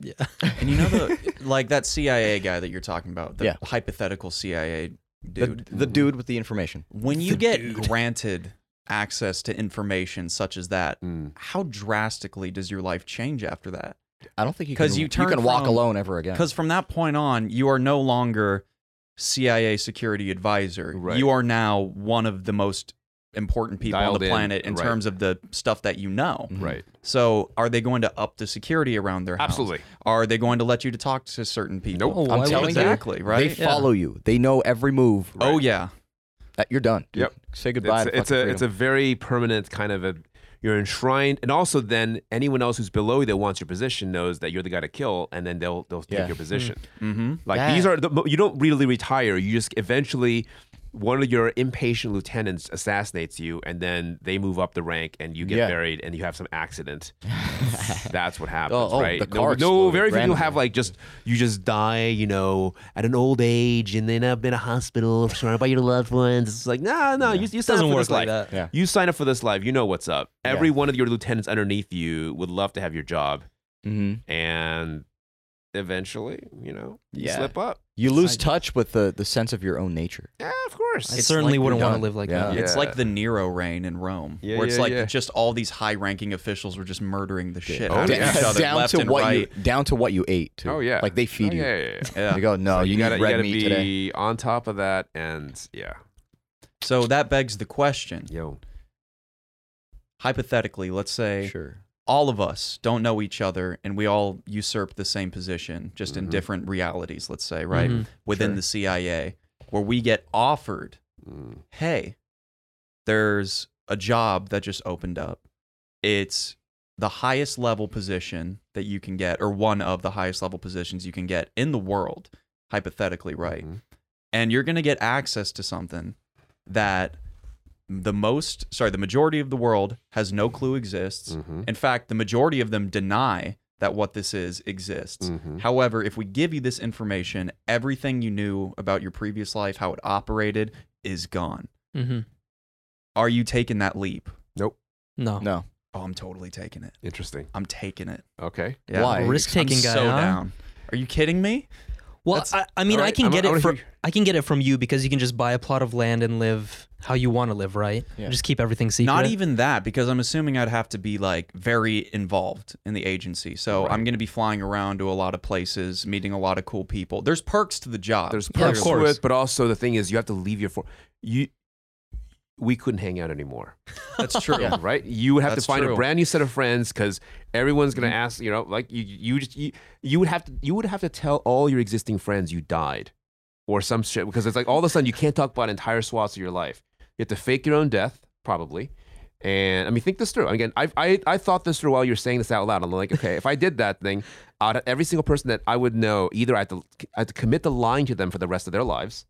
Yeah. And you know the like that CIA guy that you're talking about, the Yeah. hypothetical CIA dude. the dude with the information. when you the get dude. granted access to information such as that, Mm. how drastically does your life change after that? I don't think you 'Cause can. you turn can walk from- alone ever again. Because from that point on, you are no longer CIA security advisor. Right. You are now one of the most important people on the planet in right. terms of the stuff that you know. Mhm. Right. So, are they going to up the security around their house? Absolutely. Are they going to let you to talk to certain people? Nope. Oh, I'm why telling they? you, exactly. Right. They follow you. They know every move. Oh yeah. That you're done. dude. Yep. Say goodbye. It's, to it's fucking a it's a very permanent kind of a you're enshrined, and also then anyone else who's below you that wants your position knows that you're the guy to kill, and then they'll they'll Yeah. take your position. Mm-hmm. Like That- these are the, you don't really retire. You just eventually one of your impatient lieutenants assassinates you, and then they move up the rank, and you get Yeah. buried, and you have some accident. That's what happens, Oh, oh, right? the no, car no, exploded very few people have like just you just die, you know, at an old age, and then up in a hospital surrounded by your loved ones. It's like, nah, no, you, you sign Doesn't up for work this like life. that. Yeah. You sign up for this life. You know what's up. Every one of your lieutenants underneath you would love to have your job, Mhm. and eventually, you know, you Yeah. slip up. You lose Side- touch with the, the sense of your own nature. Yeah, of course. I It's certainly like wouldn't want to done. live like Yeah. that. It's Yeah. like the Nero reign in Rome, Yeah, where it's yeah, like yeah. just all these high-ranking officials were just murdering the shit Oh, out yeah. of each other, down left to and what right. you down to what you ate. Too. Oh yeah, like they oh, feed Oh, you. Yeah, yeah, yeah. Yeah. They go, no, So you, gotta need red you gotta meat be today. on top of that, and yeah, So that begs the question: yo, hypothetically, let's say Sure. All of us don't know each other and we all usurp the same position, just in Mhm. different realities. Let's say, right Mhm. within Sure. the CIA, where we get offered, Mm. hey, there's a job that just opened up. It's the highest level position that you can get, or one of the highest level positions you can get in the world, hypothetically, right? Mhm. And you're going to get access to something that the most, sorry, the majority of the world has no clue exists. Mhm. In fact, the majority of them deny that what this is exists. Mhm. However, if we give you this information, everything you knew about your previous life, how it operated, is gone. hmm Are you taking that leap? Nope. No. No. Oh, I'm totally taking it. Interesting. I'm taking it. Okay. Yeah. Why? Risk taking I'm guy. so huh? down. Are you kidding me? Well, I, I mean, All I can I'm- get I it wanna from hear- I can get it from you because you can just buy a plot of land and live how you want to live, right? Yeah. Just keep everything secret. Not even that, because I'm assuming I'd have to be like very involved in the agency. So Right. I'm going to be flying around to a lot of places, meeting a lot of cool people. There's perks to the job. There's Yeah, perks to it, but also the thing is, you have to leave your for you. We couldn't hang out anymore, That's true. Yeah. right? You would have That's to find true. a brand new set of friends because everyone's gonna mm-hmm. ask. You know, like you, you just you, you would have to you would have to tell all your existing friends you died, or some shit because it's like all of a sudden you can't talk about entire swaths of your life. You have to fake your own death, probably. And I mean, think this through. Again, I, I I thought this through while you're saying this out loud. I'm like, okay, if I did that thing, out of every single person that I would know, either I had to, I had to commit the lying to them for the rest of their lives,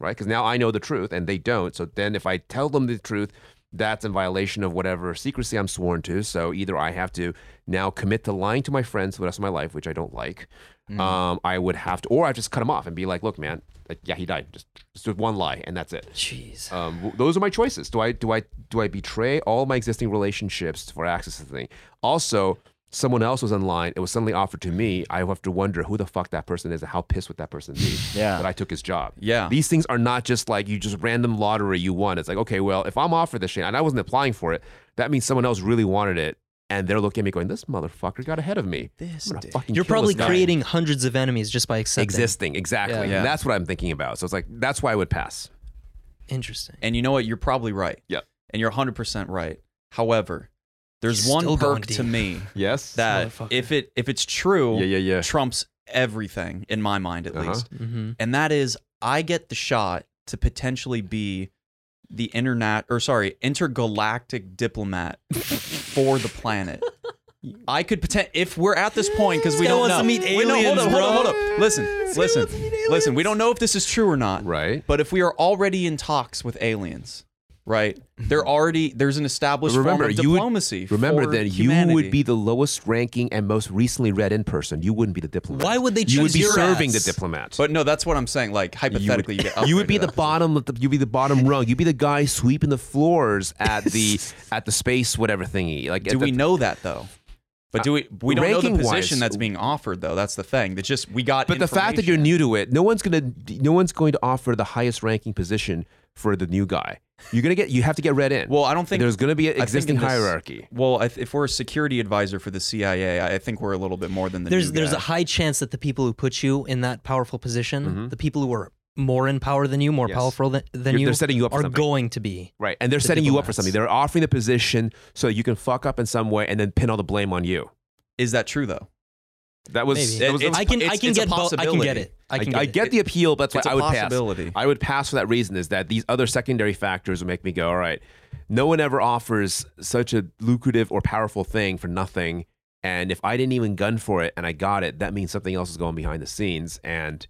right? Because now I know the truth and they don't. So then if I tell them the truth, that's in violation of whatever secrecy I'm sworn to. So either I have to now commit to lying to my friends for the rest of my life, which I don't like. Mm. Um, I would have to, or I just cut him off and be like, look, man, like, yeah, he died. Just, just with one lie, and that's it. Jeez. Um, those are my choices. Do I do I do I betray all my existing relationships for access to the thing? Also, someone else was online. It was suddenly offered to me. I have to wonder who the fuck that person is and how pissed would that person be Yeah. that I took his job. Yeah. These things are not just like you just random lottery you won. It's like okay, well, if I'm offered this shit and I wasn't applying for it, that means someone else really wanted it, and they're looking at me going, "This motherfucker got ahead of me. This dick. fucking You're probably this guy." creating hundreds of enemies just by accepting. existing exactly. Yeah. Yeah. That's what I'm thinking about. So it's like that's why I would pass. Interesting. And you know what? You're probably right. Yep. And you're 100% right. However, there's He's one perk to me Yes. that if it if it's true, yeah, yeah, yeah. trumps everything in my mind at Uh-huh. least. hmm And that is I get the shot to potentially be the internet or sorry, intergalactic diplomat for the planet. I could pretend if we're at this point because we guy don't wants know. to meet Wait, no, hold aliens, up, hold up, hold bro. up. Listen, listen, listen. We don't know if this is true or not. Right. But if we are already in talks with aliens, right? They're already there's an established remember, form of you would- diplomacy. Remember for then, you would be the lowest ranking and most recently read in person. You wouldn't be the diplomat. Why would they choose You would be your serving ass? the diplomat. But no, that's what I'm saying. Like hypothetically, you, get you would be the bottom of the, you'd be the bottom rung. You'd be the guy sweeping the floors at the at the space whatever thingy. Like position. at Do the, we know that though? But do we? Uh, we don't know the ranking-wise- position that's being offered, though. That's the thing. That just we got. But the fact that you're new to it, no one's gonna no one's going to offer the highest ranking position for the new guy. You're gonna get you have to get read in. Well, I don't think there's gonna be an existing this- hierarchy. Well, I if we're a security advisor for the CIA, I think we're a little bit more than the. there's new there's guy. a high chance that the people who put you in that powerful position, Mhm. the people who are more in power than you, more Yes. powerful than, than You're- you, they're setting you up are something. going to be. Right. And they're the setting you up for something. They're offering the position so that you can fuck up in some way and then pin all the blame on you. Is that true though? That was, Maybe. that was It's- I can I can it's get both. I can get it. I I, can I get, get it. the appeal, but that's a why I would pass. possibility. I would pass for that reason is that these other secondary factors would make me go, all right, no one ever offers such a lucrative or powerful thing for nothing. And if I didn't even gun for it and I got it, that means something else is going behind the scenes. And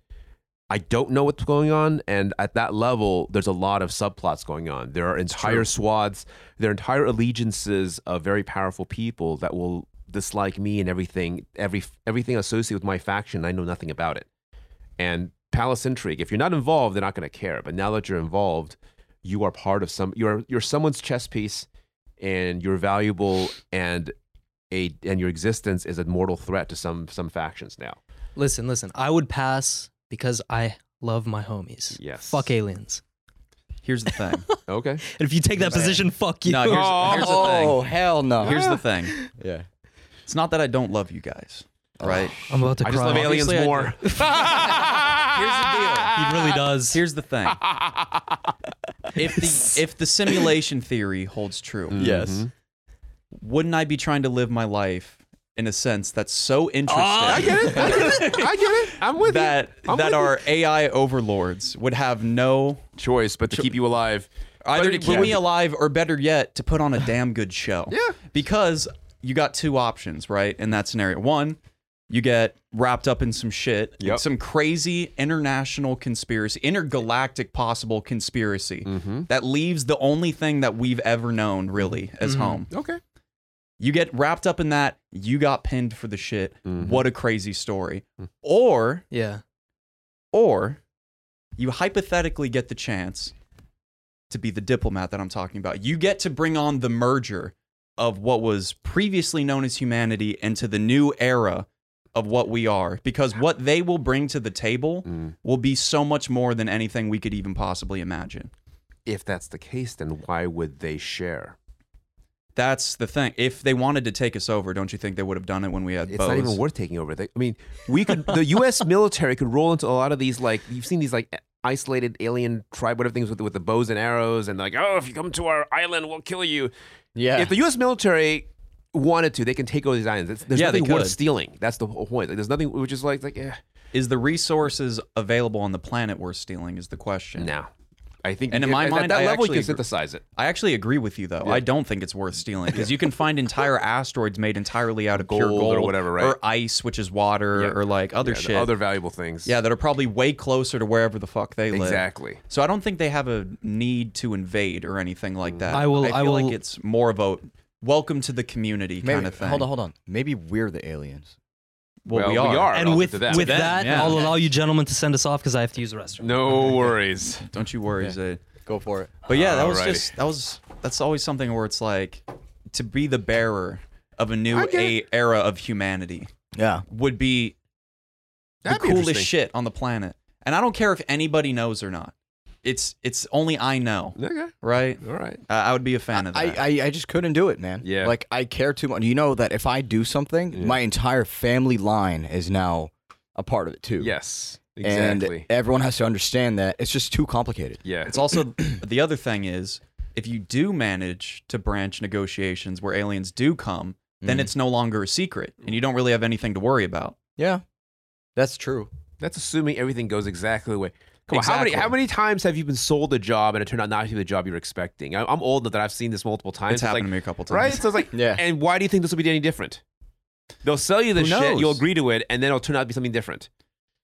I don't know what's going on. And at that level, there's a lot of subplots going on. There are entire true. swaths, there are entire allegiances of very powerful people that will dislike me and everything, every everything associated with my faction. I know nothing about it. And palace intrigue. If you're not involved, they're not going to care. But now that you're involved, you are part of some. You're you're someone's chess piece, and you're valuable, and a and your existence is a mortal threat to some some factions now. Listen, listen. I would pass because I love my homies. Yes. Fuck aliens. Here's the thing. Okay. And if you take that position, fuck you. No, here's, here's the Oh hell no! Here's the thing. yeah. It's not that I don't love you guys, right? I'm about to I cry. just love aliens Obviously I more. Here's the deal. He really does. Here's the thing. If the if the simulation theory holds true, Yes. Mhm. wouldn't I be trying to live my life in a sense that's so interesting I get it. I get it. I get it. I'm with that I'm that with our AI overlords would have no. Choice, but to keep you alive. either to keep me alive or better yet to put on a damn good show. Yeah. Because you got two options, right? In that scenario. One, you get wrapped up in some shit, Yep. some crazy international conspiracy, intergalactic possible conspiracy Mm-hmm. that leaves the only thing that we've ever known really as Mhm. home. Okay. You get wrapped up in that, you got pinned for the shit. Mhm. What a crazy story. Mm. Or yeah. or you hypothetically get the chance to be the diplomat that I'm talking about. You get to bring on the merger of what was previously known as humanity into the new era of what we are because what they will bring to the table Mm. will be so much more than anything we could even possibly imagine. If that's the case, then why would they share? That's the thing. If they wanted to take us over, don't you think they would have done it when we had bows? It's bows? not even worth taking over. They, I mean, we could. the U.S. military could roll into a lot of these. Like you've seen these like isolated alien tribe, whatever things with the, with the bows and arrows, and like, oh, if you come to our island, we'll kill you. Yeah. If the U.S. military wanted to, they can take over these islands. It's, there's Yeah, nothing worth stealing. That's the whole point. Like, there's nothing which is like like eh. Is the resources available on the planet worth stealing? Is the question. No, I think. And in my mind, at that I level, you can synthesize it. I actually agree with you though. Yeah. I don't think it's worth stealing because you can find entire asteroids made entirely out of pure Gold or whatever, right? or ice, which is water, Yeah. or like other Yeah, shit. other valuable things. yeah, that are probably way closer to wherever the fuck they live. exactly. So I don't think they have a need to invade or anything like that. I will- I feel I like it's more of a welcome to the community Maybe, kind of thing. Hold on, hold on. Maybe we're the aliens. Well, Well, we we are. are. And with to them. with that, yeah. I'll allow you gentlemen to send us off because I have to use the restroom. No worries. Don't you worry, Yeah. Zayd. Go for it. But yeah, that was just that was that's always something where it's like to be the bearer of a new a- era of humanity Yeah. would be That'd the be coolest shit on the planet. And I don't care if anybody knows or not. It's it's only I know, Okay. right? All right. I I would be a fan of that. I, I just couldn't do it, man. Yeah. Like I care too much. You know that if I do something, Yeah. my entire family line is now a part of it too. Yes. Exactly. And Exactly. everyone has to understand that it's just too complicated. yeah. it's also the other thing is if you do manage to branch negotiations where aliens do come, then Mhm. it's no longer a secret and you don't really have anything to worry about. Yeah. That's true. That's assuming everything goes exactly the way. Come on, how many how many times have you been sold a job and it turned out not to be the job you were expecting? I- I'm old enough that I've seen this multiple times. It's happened like, to me a couple times. right? So it's like, Yeah. and why do you think this will be any different? They'll sell you the shit, you'll agree to it, and then it'll turn out to be something different.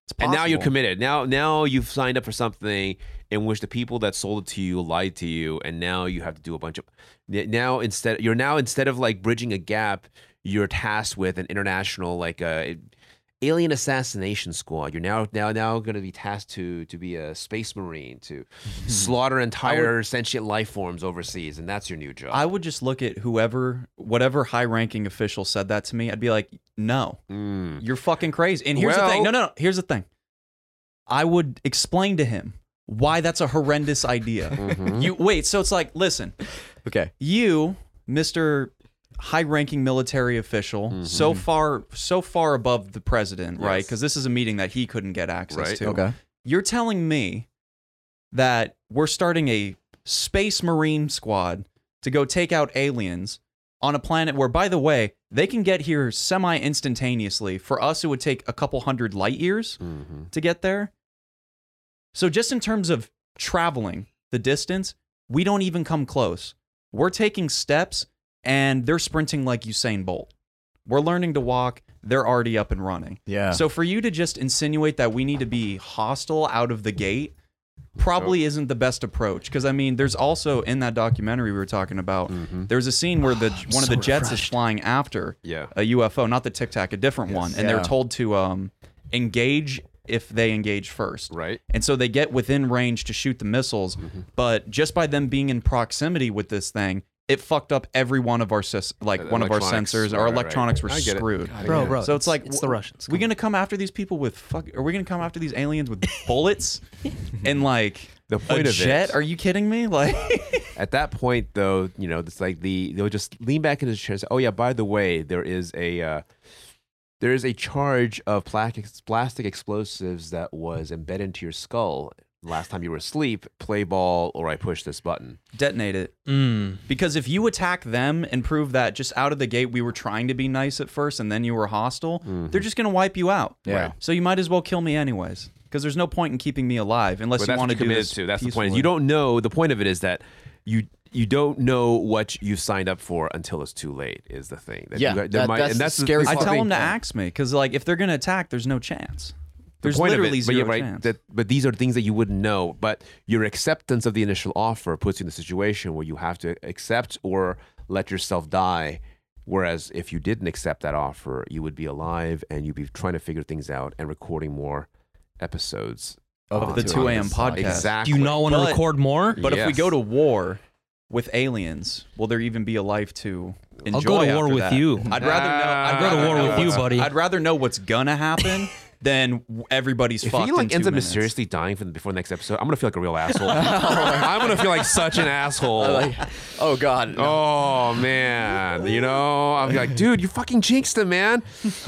It's And now you're committed. Now, now you've signed up for something in which the people that sold it to you lied to you, and now you have to do a bunch of. Now instead, you're now instead of like bridging a gap, you're tasked with an international like uh, alien assassination squad. You're now now now going to be tasked to to be a space marine to slaughter entire sentient life forms overseas, and that's your new job. I would just look at whoever, whatever high-ranking official said that to me. I'd be like, no, Mm. you're fucking crazy. And here's the thing. No, no, no. Here's the thing. I would explain to him why that's a horrendous idea. Mhm. You wait. So it's like, listen, Okay. you, Mister high-ranking military official, so far, so far above the president, right? Because this is a meeting that he couldn't get access Right. to. Okay. You're telling me that we're starting a space marine squad to go take out aliens on a planet where, by the way, they can get here semi instantaneously. For us, it would take a couple hundred light years Mhm. to get there. So, just in terms of traveling the distance, we don't even come close. We're taking steps and they're sprinting like Usain Bolt. We're learning to walk, they're already up and running. Yeah. So for you to just insinuate that we need to be hostile out of the gate probably isn't the best approach because I mean there's also in that documentary we were talking about Mhm. there's a scene where the one of the jets is flying after Yeah. a UFO not the Tic Tac a different one and they're told to um engage if they engage first. Right. And so they get within range to shoot the missiles, Mm-hmm. but just by them being in proximity with this thing, it fucked up every one of our sys- like Uh, one of our sensors. Right, Our right, right. electronics were I get it. screwed. bro, bro. So it's like it's the w- Russians. We Come gonna come after these people with fuck? Are we gonna come after these aliens with bullets and like The a point of jet? it. Are you kidding me? Like, At that point, though, you know, it's like the they'll just lean back in his chair and say, "Oh yeah, by the way, there is a uh, there is a charge of plastic plastic explosives that was embedded into your skull last time you were asleep. Play ball, or I push this button." detonate it. Mm. Because if you attack them and prove that just out of the gate we were trying to be nice at first and then you were hostile, Mm-hmm. they're just gonna wipe you out. Yeah. So you might as well kill me anyways. Because there's no point in keeping me alive unless But you want to you're do this. to. That's the point. Is you don't know. The point of it is that you you don't know what you signed up for until it's too late. Is the thing. That Yeah, you got- that- might- that's and the scary the, I tell them to Yeah. axe me because like if they're gonna attack, there's no chance. The There's point of literally it, but zero yeah, right, chance. That, but these are things that you wouldn't know. But your acceptance of the initial offer puts you in a situation where you have to accept or let yourself die. Whereas if you didn't accept that offer, you would be alive and you'd be trying to figure things out and recording more episodes Of the 2 a.m. podcast. Exactly. Do you not want to record more? But if we go to war with aliens, will there even be a life to enjoy? I'll go to war after with that? you. I'd rather know. I'd I'll go to war with you, buddy. I'd rather know what's gonna happen than w- everybody's fucking. If fucked he like in ends up minutes. mysteriously dying from before the next episode, I'm gonna feel like a real asshole. I'm gonna feel like such an asshole. Like, oh God. Oh man, you know, I'm like, dude, you fucking jinxed him, man.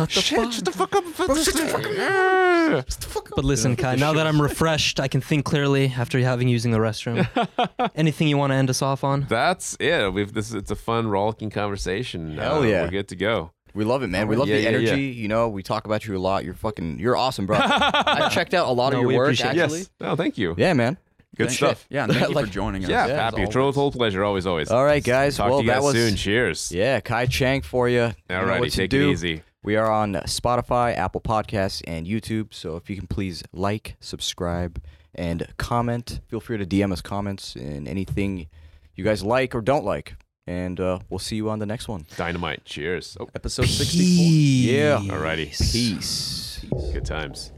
Shit, shut the fuck up. Yeah. But listen, Kai, now that I'm refreshed, I can think clearly after having using the restroom. Anything you want to end us off on? That's it. We've this. It's a fun, rollicking conversation. Hell Uh, yeah. we're good to go. We love it, man. We love Yeah, the yeah, energy. yeah. You know, we talk about you a lot. You're fucking, you're awesome, bro. I checked out a lot No, of your work, actually. Yes. Oh, thank you. Yeah, man. Good Thank- stuff. Yeah, and thank you Like- for joining us. Yeah, Yeah, happy. Total, pleasure. Always, always. All right, guys. Talk well, to you that guys was soon. Cheers. yeah, Kai Chang for you. All righty, take it easy. We are on Spotify, Apple Podcasts, and YouTube. So if you can please like, subscribe, and comment. Feel free to DM us comments and anything you guys like or don't like. And uh, we'll see you on the next one. Dynamite. Cheers. Oh, Episode 64. Yeah. Alrighty. Peace. good times.